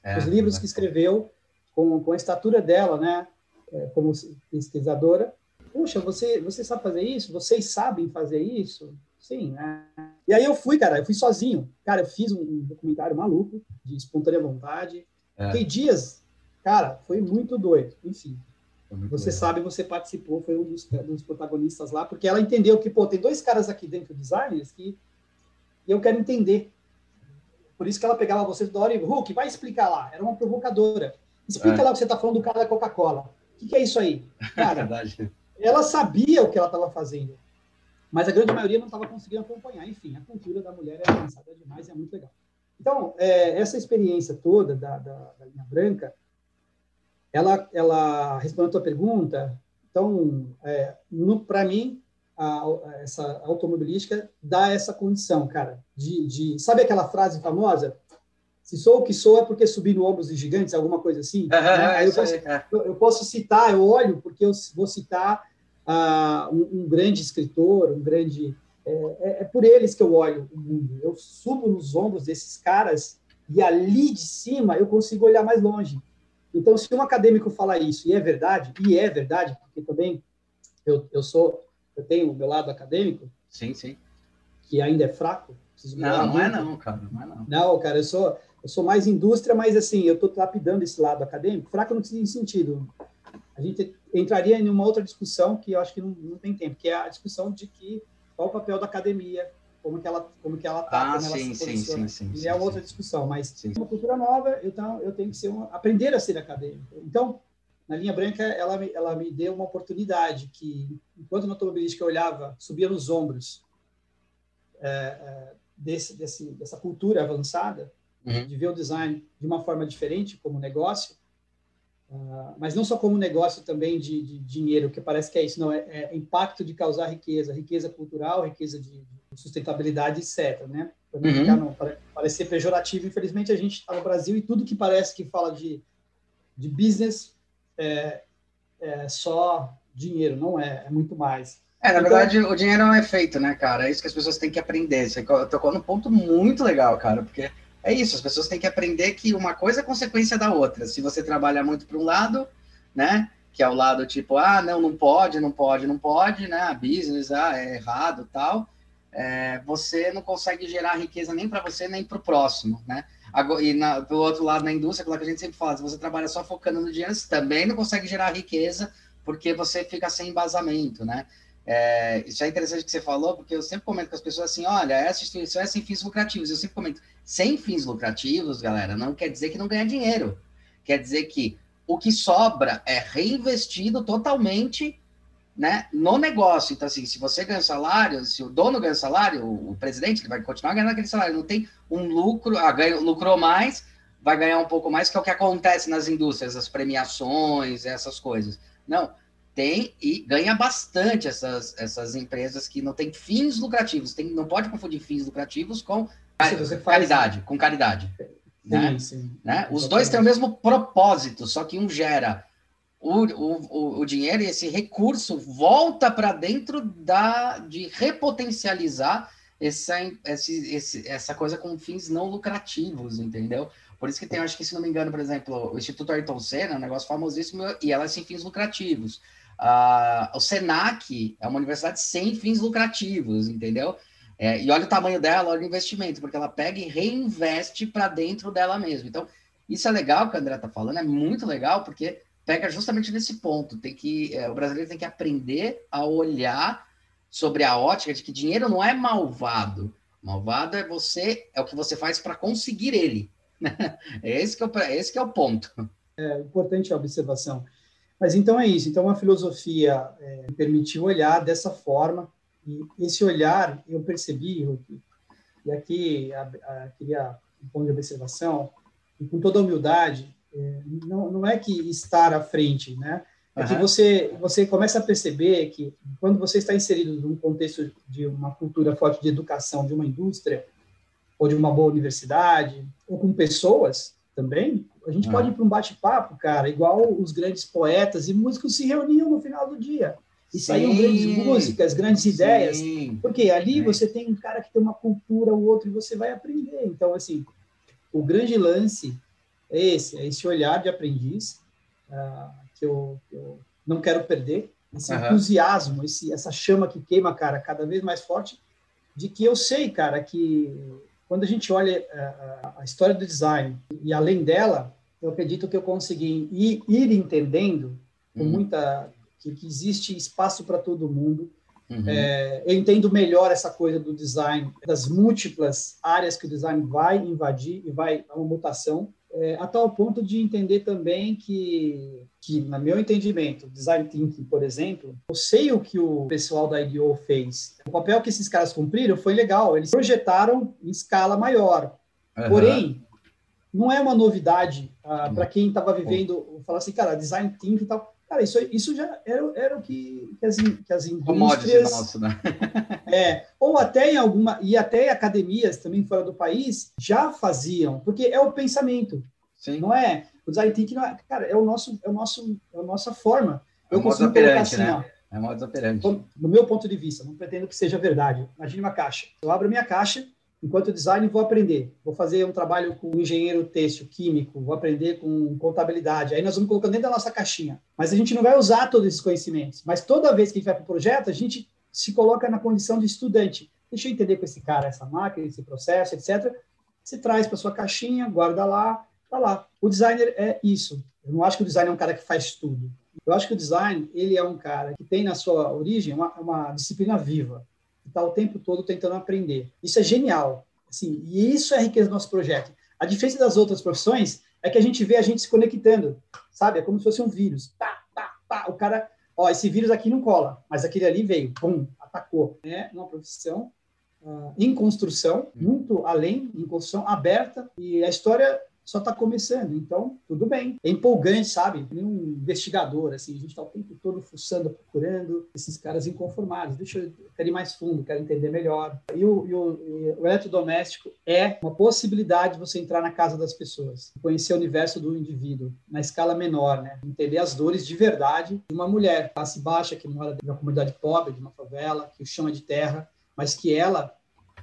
é, os livros que escreveu, com, com a estatura dela, né, é, como pesquisadora. Puxa, você, você sabe fazer isso? Vocês sabem fazer isso? Sim, né? E aí eu fui, cara, eu fui sozinho. Cara, eu fiz um documentário maluco, de espontânea vontade, é. Dias, cara, foi muito doido. Enfim, muito você legal. sabe, você participou, foi um dos, dos, protagonistas lá, porque ela entendeu que, pô, tem dois caras aqui dentro do designers que eu quero entender. Por isso que ela pegava você toda hora e, Hulk, vai explicar lá. Era uma provocadora. Explica é. lá o que você está falando do cara da Coca-Cola. O que, que, é isso aí? (laughs) Cara, ela sabia o que ela estava fazendo, mas a grande maioria não estava conseguindo acompanhar. Enfim, a cultura da mulher é avançada demais, é muito legal. Então, é, essa experiência toda da, da, da, linha branca, ela, ela respondendo a tua pergunta, então, é, para mim, a, essa automobilística dá essa condição, cara, de, de, sabe aquela frase famosa? Se sou o que sou é porque subi no ombros de gigantes, alguma coisa assim. Uhum, né? eu, posso, é. eu, eu, posso, citar, eu olho porque eu vou citar uh, um, um grande escritor, um grande é, é, é, por eles que eu olho o mundo. Eu subo nos ombros desses caras e ali de cima eu consigo olhar mais longe. Então, se um acadêmico falar isso, e é verdade, e é verdade, porque também eu, eu sou, eu tenho o meu lado acadêmico. Sim, sim. Que ainda é fraco. Não, não é não, cara, não é não. Não, cara, eu sou, eu sou mais indústria, mas assim, eu estou lapidando esse lado acadêmico. Fraco não tem sentido. A gente entraria em uma outra discussão que eu acho que não, não tem tempo, que é a discussão de que qual o papel da academia, como que ela como que ela está, ah, sim, sim, sim, sim, E é outra discussão, mas sim. uma cultura nova, então eu tenho que ser uma, aprender a ser acadêmico. Então, na linha branca, ela me, ela me deu uma oportunidade que, enquanto na automobilística eu olhava, subia nos ombros é, é, desse, desse, dessa cultura avançada, uhum. de ver o design de uma forma diferente como negócio, Uh, mas não só como negócio também de, de, dinheiro, que parece que é isso, não, é, é, impacto de causar riqueza, riqueza cultural, riqueza de, de sustentabilidade, etc. Né? Para não uhum. ficar, não, parecer pejorativo, infelizmente a gente está no Brasil e tudo que parece que fala de, de business é, é só dinheiro, não é, é muito mais. É, na então, verdade, o dinheiro é um efeito, né, cara? É isso que as pessoas têm que aprender. Você tocou num ponto muito legal, cara, porque é isso, as pessoas têm que aprender que uma coisa é consequência da outra. Se você trabalha muito para um lado, né, que é o lado tipo, ah, não, não pode, não pode, não pode, né, a business, ah, é errado, tal, é, você não consegue gerar riqueza nem para você nem para o próximo, né? E na, do outro lado, na indústria, aquilo que a gente sempre fala, se você trabalha só focando no dinheiro, você também não consegue gerar riqueza, porque você fica sem embasamento, né? É, isso é interessante que você falou, porque eu sempre comento com as pessoas assim: olha, essa instituição é sem fins lucrativos. Eu sempre comento: sem fins lucrativos, galera, não quer dizer que não ganha dinheiro. Quer dizer que o que sobra é reinvestido totalmente né, no negócio. Então, assim, se você ganha salário, se o dono ganha salário, o, o presidente ele vai continuar ganhando aquele salário. Não tem um lucro, ah, lucrou mais, vai ganhar um pouco mais, que é o que acontece nas indústrias, as premiações, essas coisas. Não tem e ganha bastante essas, essas empresas que não têm fins lucrativos. Tem, não pode confundir fins lucrativos com caridade, com caridade. Né? sim. Né? Os dois têm o mesmo propósito, só que um gera o, o, o dinheiro e esse recurso volta para dentro da, de repotencializar essa, esse, esse, essa coisa com fins não lucrativos, entendeu? Por isso que tem, acho que se não me engano, por exemplo, o Instituto Ayrton Senna, um negócio famosíssimo, e ela é sem fins lucrativos. Uh, o Senac é uma universidade sem fins lucrativos, entendeu? É, e olha o tamanho dela, olha o investimento, porque ela pega e reinveste para dentro dela mesma. Então, isso é legal que a André está falando, é muito legal, porque pega justamente nesse ponto. Tem que, é, o brasileiro tem que aprender a olhar sobre a ótica de que dinheiro não é malvado. Malvado é você, é o que você faz para conseguir ele. (laughs) é esse que é o, esse que é o ponto. É importante a observação. Mas então é isso. Então a filosofia é, me permitiu olhar dessa forma e esse olhar eu percebi e aqui a, a, queria um ponto de observação e com toda a humildade é, não, não é que estar à frente, né? É uhum. que você você começa a perceber que quando você está inserido num contexto de uma cultura forte de educação de uma indústria ou de uma boa universidade ou com pessoas também a gente ah. pode ir para um bate-papo, cara, igual os grandes poetas e músicos se reuniam no final do dia. E Sim. saíam grandes músicas, grandes ideias. Sim. Porque ali Sim. você tem um cara que tem uma cultura, o outro, e você vai aprender. Então, assim, o grande lance é esse, é esse olhar de aprendiz uh, que, eu, que, eu, não quero perder, esse uhum. entusiasmo, esse, essa chama que queima, cara, cada vez mais forte, de que eu sei, cara, que quando a gente olha a, eh, a história do design e além dela, eu acredito que eu consegui ir, ir entendendo com uhum. muita que, que, existe espaço para todo mundo. Uhum. É, eu entendo melhor essa coisa do design, das múltiplas áreas que o design vai invadir e vai a uma mutação é, a tal ponto de entender também que, que, no meu entendimento, design thinking, por exemplo, eu sei o que o pessoal da IDEO fez. O papel que esses caras cumpriram foi legal, eles projetaram em escala maior. Uhum. Porém, não é uma novidade ah, para quem estava vivendo, falar assim, cara, design thinking e tal. Cara, isso, isso já era, era o que, que, as, que as indústrias... Nosso, né? (laughs) é, ou até em alguma... E até academias também fora do país já faziam, porque é o pensamento. Sim. Não é... O design thinking, não é, cara, é o nosso... É, o nosso, é a nossa forma. É Eu costumo colocar assim, né? ó, é modo operante. No meu ponto de vista, não pretendo que seja verdade. Imagine uma caixa. Eu abro a minha caixa, enquanto design, vou aprender. Vou fazer um trabalho com engenheiro têxtil, químico, vou aprender com contabilidade. Aí nós vamos colocando dentro da nossa caixinha. Mas a gente não vai usar todos esses conhecimentos. Mas toda vez que a gente vai para o projeto, a gente se coloca na condição de estudante. Deixa eu entender com esse cara essa máquina, esse processo, etc. Você traz para sua caixinha, guarda lá, tá lá. O designer é isso. Eu não acho que o designer é um cara que faz tudo. Eu acho que o design ele é um cara que tem na sua origem uma, uma disciplina viva está o tempo todo tentando aprender. Isso é genial. Assim, e isso é a riqueza do nosso projeto. A diferença das outras profissões é que a gente vê a gente se conectando, sabe? É como se fosse um vírus. Pá, pá, pá. O cara, ó, esse vírus aqui não cola, mas aquele ali veio, pum, atacou. É uma profissão uh, em construção, muito além, em construção aberta, e a história só está começando, então tudo bem. É empolgante, sabe? Um investigador, assim, a gente está o tempo todo fuçando, procurando esses caras inconformados. Deixa eu quero ir mais fundo, quero entender melhor. E o, e o, e o eletrodoméstico é uma possibilidade de você entrar na casa das pessoas, conhecer o universo do indivíduo na escala menor, né? Entender as dores de verdade de uma mulher classe baixa que mora em uma comunidade pobre, de uma favela, que o é de terra, mas que ela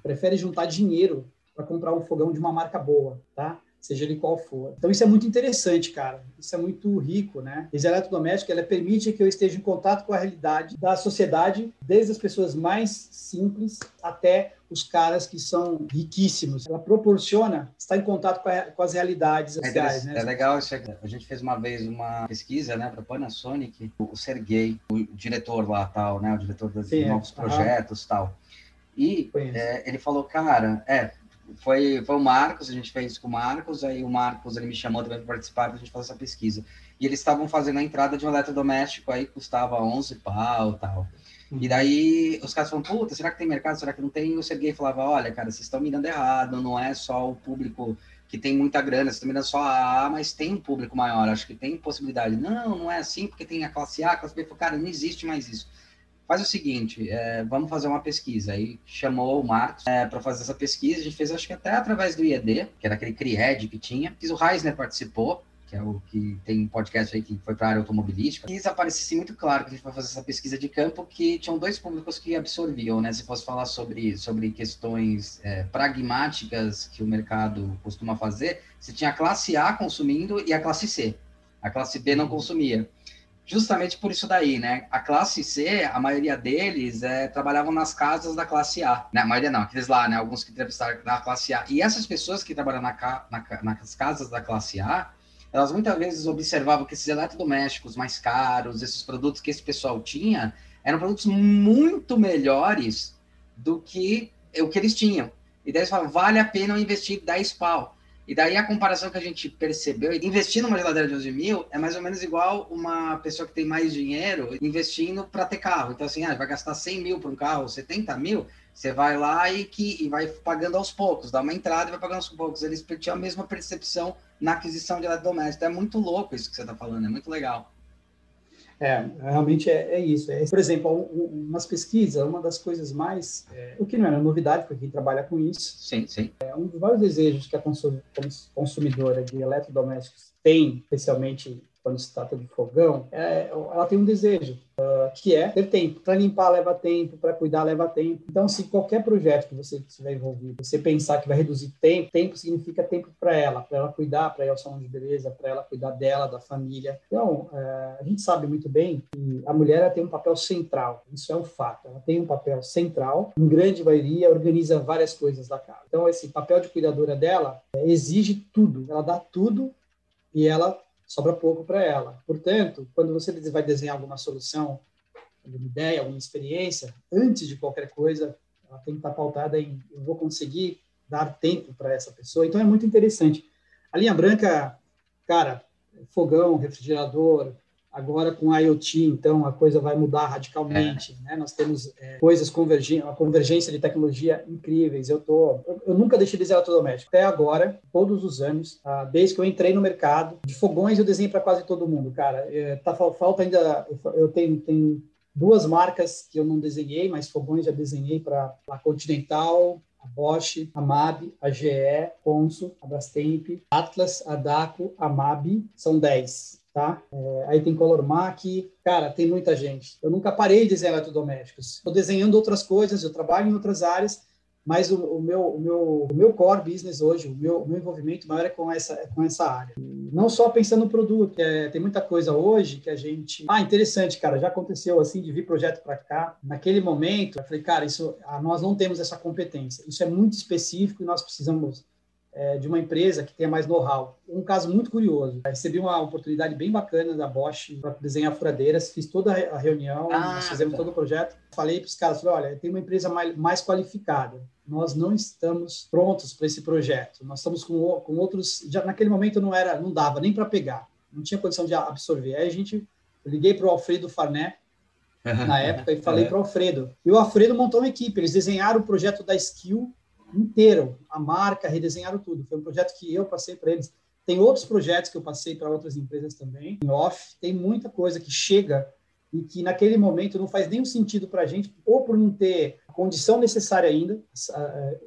prefere juntar dinheiro para comprar um fogão de uma marca boa, tá? Seja ele qual for. Então isso é muito interessante, cara. Isso é muito rico, né? A eletrodoméstica ela permite que eu esteja em contato com a realidade da sociedade, desde as pessoas mais simples até os caras que são riquíssimos. Ela proporciona estar em contato com, a, com as realidades é sociais. Né? É legal isso aqui. A gente fez uma vez uma pesquisa né, para Panasonic, o Sergei, o diretor lá, tal, né, o diretor dos Sim, novos é. projetos tal. E é, ele falou, cara, é, foi, foi o Marcos, a gente fez com o Marcos, aí o Marcos ele me chamou também para participar, para a gente fazer essa pesquisa. E eles estavam fazendo a entrada de um eletrodoméstico, aí custava 11 pau tal. E daí os caras falam, puta, será que tem mercado? Será que não tem? E o Serguei falava, olha, cara, vocês estão mirando errado, não é só o público que tem muita grana, vocês estão mirando só a A, mas tem um público maior, acho que tem possibilidade. Não, não é assim, porque tem a classe A, a classe B. Cara, não existe mais isso faz o seguinte, é, vamos fazer uma pesquisa. Aí chamou o Marcos é, para fazer essa pesquisa. A gente fez, acho que até através do IED, que era aquele CRIED que tinha. O Reisner participou, que é o que tem um podcast aí que foi para a área automobilística. Quis aparecesse muito claro que a gente vai fazer essa pesquisa de campo, que tinham dois públicos que absorviam, né? Se fosse falar sobre, sobre questões é, pragmáticas que o mercado costuma fazer, você tinha a classe A consumindo e a classe C. A classe B não consumia justamente por isso daí, né? A classe C, a maioria deles é, trabalhavam nas casas da classe A. Né? A maioria não, aqueles lá, né? Alguns que entrevistaram na classe A. E essas pessoas que trabalham na, na, nas casas da classe A, elas muitas vezes observavam que esses eletrodomésticos mais caros, esses produtos que esse pessoal tinha, eram produtos muito melhores do que o que eles tinham. E daí eles falavam, vale a pena eu investir 10 pau. E daí a comparação que a gente percebeu, investir numa geladeira de 11 mil é mais ou menos igual uma pessoa que tem mais dinheiro investindo para ter carro. Então, assim, ah, vai gastar 100 mil para um carro, 70 mil, você vai lá e, que, e vai pagando aos poucos, dá uma entrada e vai pagando aos poucos. Eles tinham a mesma percepção na aquisição de eletrodoméstico. É muito louco isso que você está falando, é muito legal. É, realmente é, é isso. É, por exemplo, umas pesquisas, uma das coisas mais. É, o que não é novidade, porque quem trabalha com isso. Sim, sim. É, um dos vários desejos que a consumidora de eletrodomésticos tem, especialmente quando se trata de fogão, é, ela tem um desejo, uh, que é ter tempo. Para limpar leva tempo, para cuidar leva tempo. Então, se qualquer projeto que você estiver envolvido, você pensar que vai reduzir tempo, tempo significa tempo para ela, para ela cuidar, para ir ao salão de beleza, para ela cuidar dela, da família. Então, uh, a gente sabe muito bem que a mulher tem um papel central, isso é um fato. Ela tem um papel central, em grande maioria, organiza várias coisas da casa. Então, esse papel de cuidadora dela é, exige tudo, ela dá tudo e ela sobra pouco para ela. Portanto, quando você vai desenhar alguma solução, alguma ideia, alguma experiência, antes de qualquer coisa, ela tem que estar pautada em eu vou conseguir dar tempo para essa pessoa. Então é muito interessante. A linha branca, cara, fogão, refrigerador, Agora, com a IoT, então, a coisa vai mudar radicalmente. É. Né? Nós temos é, coisas convergindo, uma convergência de tecnologia incríveis. Eu, tô, eu, eu, nunca deixei de desenhar eletrodoméstico. Até agora, todos os anos, ah, desde que eu entrei no mercado, de fogões eu desenhei para quase todo mundo, cara. É, tá, falta ainda... Eu tenho, tenho duas marcas que eu não desenhei, mas fogões já desenhei para a Continental, a Bosch, a MAB, a GE, Consul, a Brastemp, Atlas, a Daco, a MAB, são 10 tá? É, aí tem Color Mac, cara, tem muita gente. Eu nunca parei de desenhar eletrodomésticos. Estou desenhando outras coisas, eu trabalho em outras áreas, mas o, o, meu, o, meu, o meu core business hoje, o meu, o meu envolvimento maior é com essa, é com essa área. E não só pensando no produto, é, tem muita coisa hoje que a gente... Ah, interessante, cara, já aconteceu assim de vir projeto para cá. Naquele momento, eu falei, cara, isso, ah, nós não temos essa competência. Isso é muito específico e nós precisamos é, de uma empresa que tenha mais know-how. Um caso muito curioso. Eu recebi uma oportunidade bem bacana da Bosch para desenhar furadeiras, fiz toda a reunião, ah, nós fizemos tá. todo o projeto. Falei para os caras, falei, olha, tem uma empresa mais, mais qualificada. Nós não estamos prontos para esse projeto. Nós estamos com, com outros. Já naquele momento não era, não dava nem para pegar, não tinha condição de absorver. Aí a gente, eu liguei para o Alfredo Farné (laughs) na época e falei é. para o Alfredo. E o Alfredo montou uma equipe. Eles desenharam o projeto da Skill inteiro, a marca, redesenharam tudo. Foi um projeto que eu passei para eles. Tem outros projetos que eu passei para outras empresas também, em off. Tem muita coisa que chega e que naquele momento não faz nenhum sentido para a gente, ou por não ter condição necessária ainda,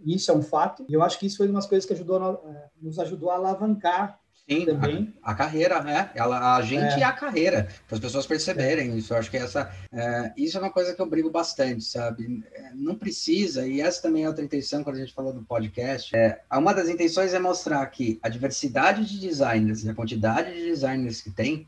isso é um fato, e eu acho que isso foi uma das coisas que ajudou, nos ajudou a alavancar Sim, também. A, a, carreira, né? Ela, a gente é. e a carreira, para as pessoas perceberem isso. Eu acho que essa, é, isso é uma coisa que eu brigo bastante, sabe? É, não precisa, e essa também é outra intenção quando a gente falou do podcast. É, uma das intenções é mostrar que a diversidade de designers e a quantidade de designers que tem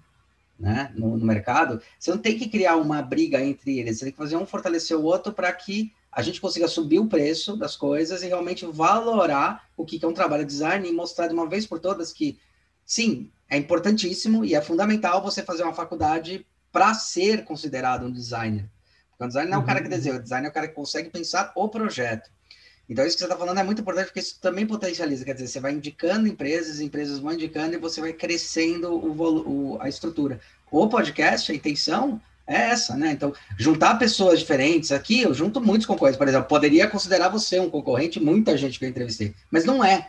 né, no, no mercado, você não tem que criar uma briga entre eles, você tem que fazer um fortalecer o outro para que a gente consiga subir o preço das coisas e realmente valorar o que é um trabalho de design e mostrar de uma vez por todas que sim, é importantíssimo e é fundamental você fazer uma faculdade para ser considerado um designer. Porque o designer não é o cara que uhum. desenha, o designer é o cara que consegue pensar o projeto. Então, isso que você está falando é muito importante, porque isso também potencializa, quer dizer, você vai indicando empresas, empresas vão indicando e você vai crescendo o, o, a estrutura. O podcast, a intenção é essa, né? Então, juntar pessoas diferentes aqui, eu junto muitos concorrentes, por exemplo, poderia considerar você um concorrente, muita gente que eu entrevistei, mas não é.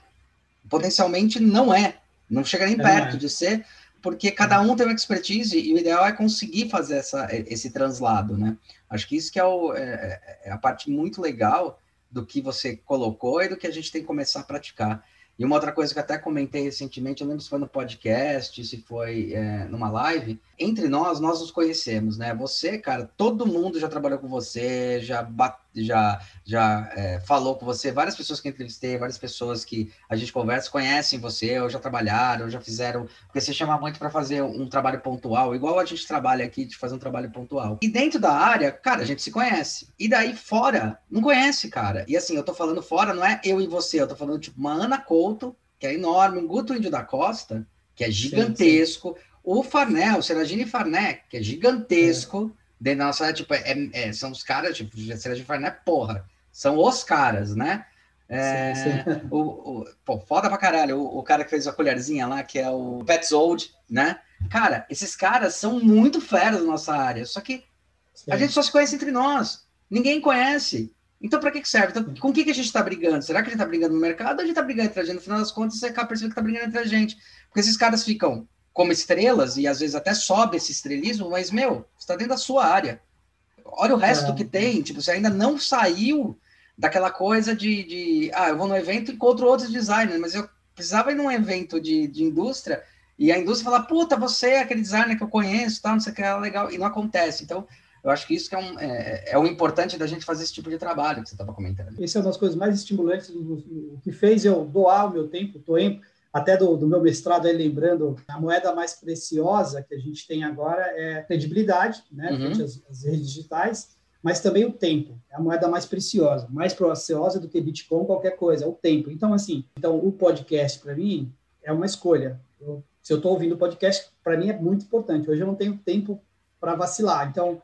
Potencialmente não é. Não chega nem é perto é. de ser, porque cada um tem uma expertise e o ideal é conseguir fazer essa, esse translado, né? Acho que isso que é, o, é, é, é a parte muito legal do que você colocou e do que a gente tem que começar a praticar. E uma outra coisa que eu até comentei recentemente, eu lembro se foi no podcast, se foi é, numa live, entre nós, nós nos conhecemos, né? Você, cara, todo mundo já trabalhou com você, já bate, já, já é, falou com você, várias pessoas que entrevistei, várias pessoas que a gente conversa conhecem você, ou já trabalharam, ou já fizeram, porque você chama muito para fazer um trabalho pontual, igual a gente trabalha aqui de fazer um trabalho pontual. E dentro da área, cara, a gente se conhece. E daí fora, não conhece, cara. E assim, eu tô falando fora, não é eu e você, eu tô falando tipo uma Ana Couto, que é enorme, um Guto Índio da Costa, que é gigantesco. Sim, sim o Farnel, o Seragini Farné, que é gigantesco, é. dentro da nossa tipo, é, é, são os caras, tipo, Seragini Farné, porra, são os caras, né? É, sim, sim. O, o, pô, foda pra caralho, o, o, cara que fez a colherzinha lá, que é o Petzold, né? Cara, esses caras são muito feras na nossa área, só que sim. a gente só se conhece entre nós, ninguém conhece. Então, para que, que serve? Então, com o que, que a gente está brigando? Será que a gente está brigando no mercado ou a gente está brigando entre a gente? No final das contas, você acaba percebendo que está brigando entre a gente. Porque esses caras ficam como estrelas, e às vezes até sobe esse estrelismo, mas, meu, está dentro da sua área. Olha o resto é. que tem, tipo, você ainda não saiu daquela coisa de, de, ah, eu vou no evento e encontro outros designers, mas eu precisava ir num evento de, de indústria e a indústria falar, puta, você é aquele designer que eu conheço, tá, não sei o que, é legal, e não acontece. Então, eu acho que isso que é, um, é, é o importante da gente fazer esse tipo de trabalho que você estava comentando. Essa é uma das coisas mais estimulantes, o que fez eu doar o meu tempo, tempo até do, do, meu mestrado, aí lembrando, a moeda mais preciosa que a gente tem agora é credibilidade, né, uhum. frente às, às, redes digitais, mas também o tempo, é a moeda mais preciosa, mais preciosa do que Bitcoin, qualquer coisa, é o tempo. Então, assim, então o podcast, para mim, é uma escolha. Eu, se eu estou ouvindo podcast, para mim é muito importante. Hoje eu não tenho tempo para vacilar. Então,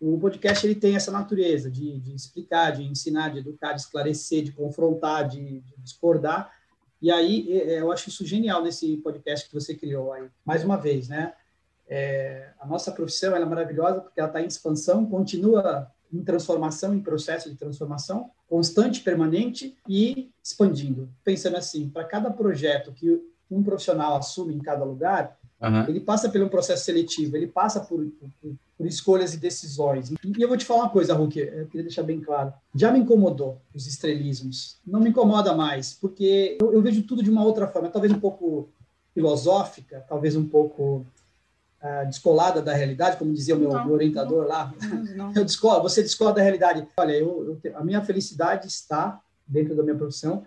o podcast ele tem essa natureza de, de, explicar, de ensinar, de educar, de esclarecer, de confrontar, de, de discordar, e aí eu acho isso genial nesse podcast que você criou aí. Mais uma vez, né? É, a nossa profissão é maravilhosa porque ela está em expansão, continua em transformação, em processo de transformação constante, permanente e expandindo. Pensando assim, para cada projeto que um profissional assume em cada lugar, uhum. ele passa pelo processo seletivo, ele passa por, por, por escolhas e decisões. E, eu vou te falar uma coisa, Hulk, eu queria deixar bem claro. Já me incomodou os estrelismos. Não me incomoda mais, porque eu, eu vejo tudo de uma outra forma, talvez um pouco filosófica, talvez um pouco uh, descolada da realidade, como dizia o meu, não, meu orientador não, lá. Não, (laughs) eu discolo, você discola da realidade. Olha, eu, eu, a minha felicidade está, dentro da minha profissão,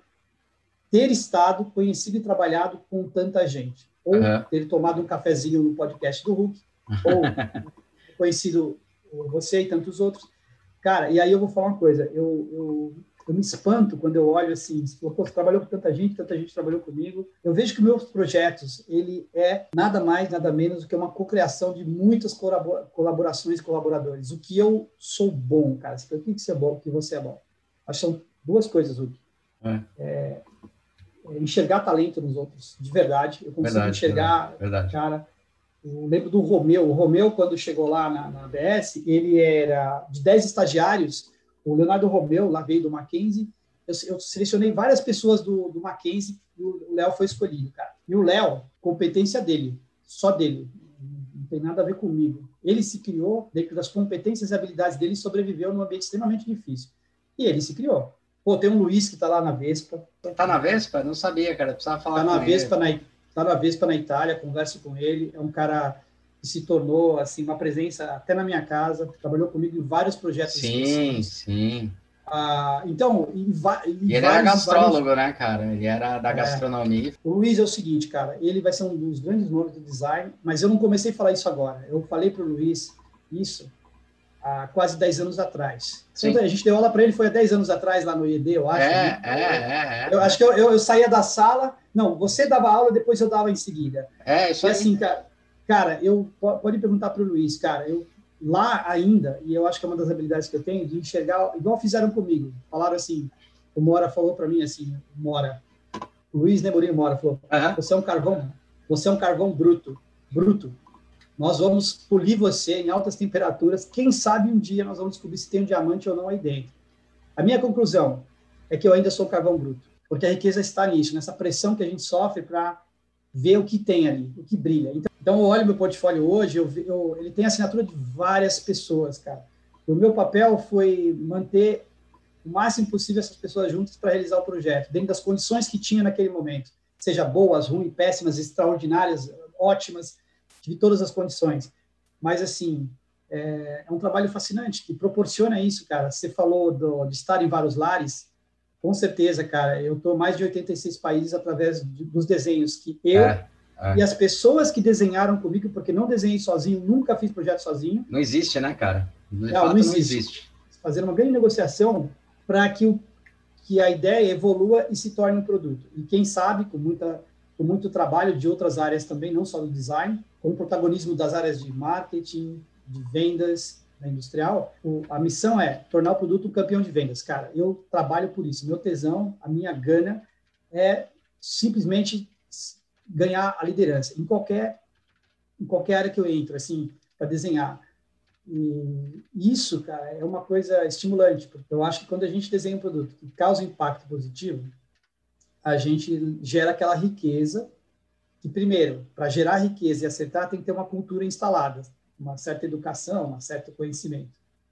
ter estado conhecido e trabalhado com tanta gente. Ou uhum. ter tomado um cafezinho no podcast do Hulk, ou (laughs) conhecido você e tantos outros. Cara, e aí eu vou falar uma coisa, eu, eu, eu me espanto quando eu olho assim, você trabalhou com tanta gente, tanta gente trabalhou comigo. Eu vejo que meus projetos, ele é nada mais, nada menos do que uma cocriação de muitas colaborações e colaboradores. O que eu sou bom, cara, o que você é bom, o que você é bom. Acho que são duas coisas, Hugo. É. É, é enxergar talento nos outros, de verdade. Eu consigo verdade, enxergar, verdade. cara, eu lembro do Romeu. O Romeu, quando chegou lá na, na ABS, ele era de 10 estagiários. O Leonardo Romeu, lá veio do Mackenzie. Eu, eu selecionei várias pessoas do, do Mackenzie e o Léo foi escolhido, cara. E o Léo, competência dele, só dele, não tem nada a ver comigo. Ele se criou, dentro das competências e habilidades dele, sobreviveu num ambiente extremamente difícil. E ele se criou. Pô, tem um Luiz que está lá na Vespa. Tá na Vespa? Não sabia, cara. Precisava falar tá na Vespa, na tá na Vespa na Itália, converso com ele, é um cara que se tornou assim uma presença até na minha casa, trabalhou comigo em vários projetos. Sim, sim. Ah, então, e, e ele era gastrólogo, vários... né, cara? Ele era da é. gastronomia. O Luiz é o seguinte, cara, ele vai ser um dos grandes nomes do design, mas eu não comecei a falar isso agora. Eu falei para o Luiz isso há quase 10 anos atrás. A gente deu aula para ele, foi há 10 anos atrás, lá no IED, eu acho. É, né? é, é, é, Eu acho que eu, eu, eu, saía da sala, não, você dava aula, depois eu dava em seguida. É, isso e, assim, cara, cara, eu pode perguntar para o Luiz, cara, eu lá ainda, e eu acho que é uma das habilidades que eu tenho, de enxergar, igual fizeram comigo. Falaram assim, o Mora falou para mim assim, Mora, Luiz Nemorino Mora falou, você é um carvão, você é um carvão bruto, bruto. Nós vamos polir você em altas temperaturas. Quem sabe um dia nós vamos descobrir se tem um diamante ou não aí dentro. A minha conclusão é que eu ainda sou carvão bruto, porque a riqueza está nisso, nessa pressão que a gente sofre para ver o que tem ali, o que brilha. Então, então eu olho meu portfólio hoje, eu, eu, ele tem assinatura de várias pessoas, cara. O meu papel foi manter o máximo possível essas pessoas juntas para realizar o projeto, dentro das condições que tinha naquele momento, seja boas, ruins, péssimas, extraordinárias, ótimas, tive todas as condições. Mas, assim, é, é, um trabalho fascinante que proporciona isso, cara. Você falou do, de estar em vários lares, com certeza, cara. Eu estou mais de 86 países através de, dos desenhos que eu é, é. e as pessoas que desenharam comigo, porque não desenhei sozinho, nunca fiz projeto sozinho. Não existe, né, cara? não, não, existe. não existe. Fazer uma grande negociação para que, o, que a ideia evolua e se torne um produto. E quem sabe, com muita com muito trabalho de outras áreas também, não só do design, com o protagonismo das áreas de marketing, de vendas, da industrial, o, a missão é tornar o produto um campeão de vendas. Cara, eu trabalho por isso. Meu tesão, a minha gana é simplesmente ganhar a liderança em qualquer em qualquer área que eu entro, assim, para desenhar. E isso, cara, é uma coisa estimulante, porque eu acho que quando a gente desenha um produto que causa impacto positivo, a gente gera aquela riqueza que, primeiro, para gerar riqueza e acertar, tem que ter uma cultura instalada, uma certa educação, um certo conhecimento.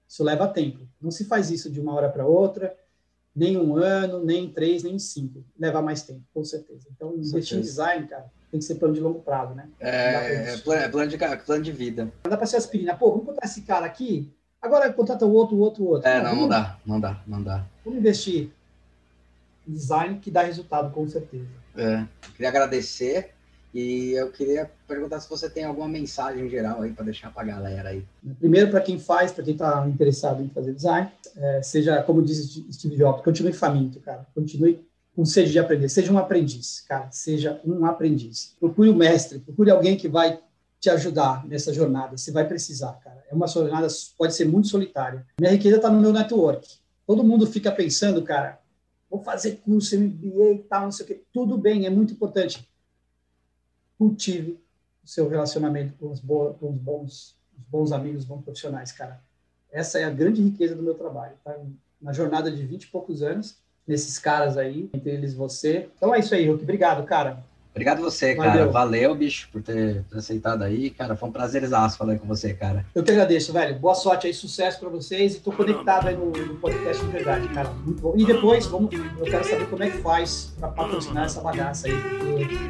Isso leva tempo. Não se faz isso de uma hora para outra, nem um ano, nem três, nem cinco. Leva mais tempo, com certeza. Então, investir em design, cara, tem que ser plano de longo prazo, né? É, é plano, é plano, de, plano de vida. Não dá para ser aspirina. Pô, vamos contratar esse cara aqui, agora contrata o outro, o outro, o outro. É, não, não, não dá, não dá, não dá. Vamos investir design que dá resultado, com certeza. É, queria agradecer e eu queria perguntar se você tem alguma mensagem geral aí para deixar para a galera aí. Primeiro, para quem faz, para quem está interessado em fazer design, é, seja, como diz Steve Jobs, continue faminto, cara. Continue com sede de aprender. Seja um aprendiz, cara. Seja um aprendiz. Procure o um mestre, procure alguém que vai te ajudar nessa jornada. Você vai precisar, cara. É uma jornada, pode ser muito solitária. Minha riqueza está no meu network. Todo mundo fica pensando, cara, vou fazer curso, MBA e tal, não sei o quê. Tudo bem, é muito importante. Cultive o seu relacionamento com os, bo com os bons, os bons amigos, bons profissionais, cara. Essa é a grande riqueza do meu trabalho, tá? Na jornada de 20 e poucos anos, nesses caras aí, entre eles você. Então é isso aí, Hulk. Obrigado, cara. Obrigado você, Valeu. cara. Valeu, bicho, por ter, ter, aceitado aí. Cara, foi um prazer falar com você, cara. Eu que agradeço, velho. Boa sorte aí, sucesso para vocês. E tô conectado aí no, no, podcast de verdade, cara. Muito bom. E depois, vamos, eu quero saber como é que faz para patrocinar essa bagaça aí. Porque...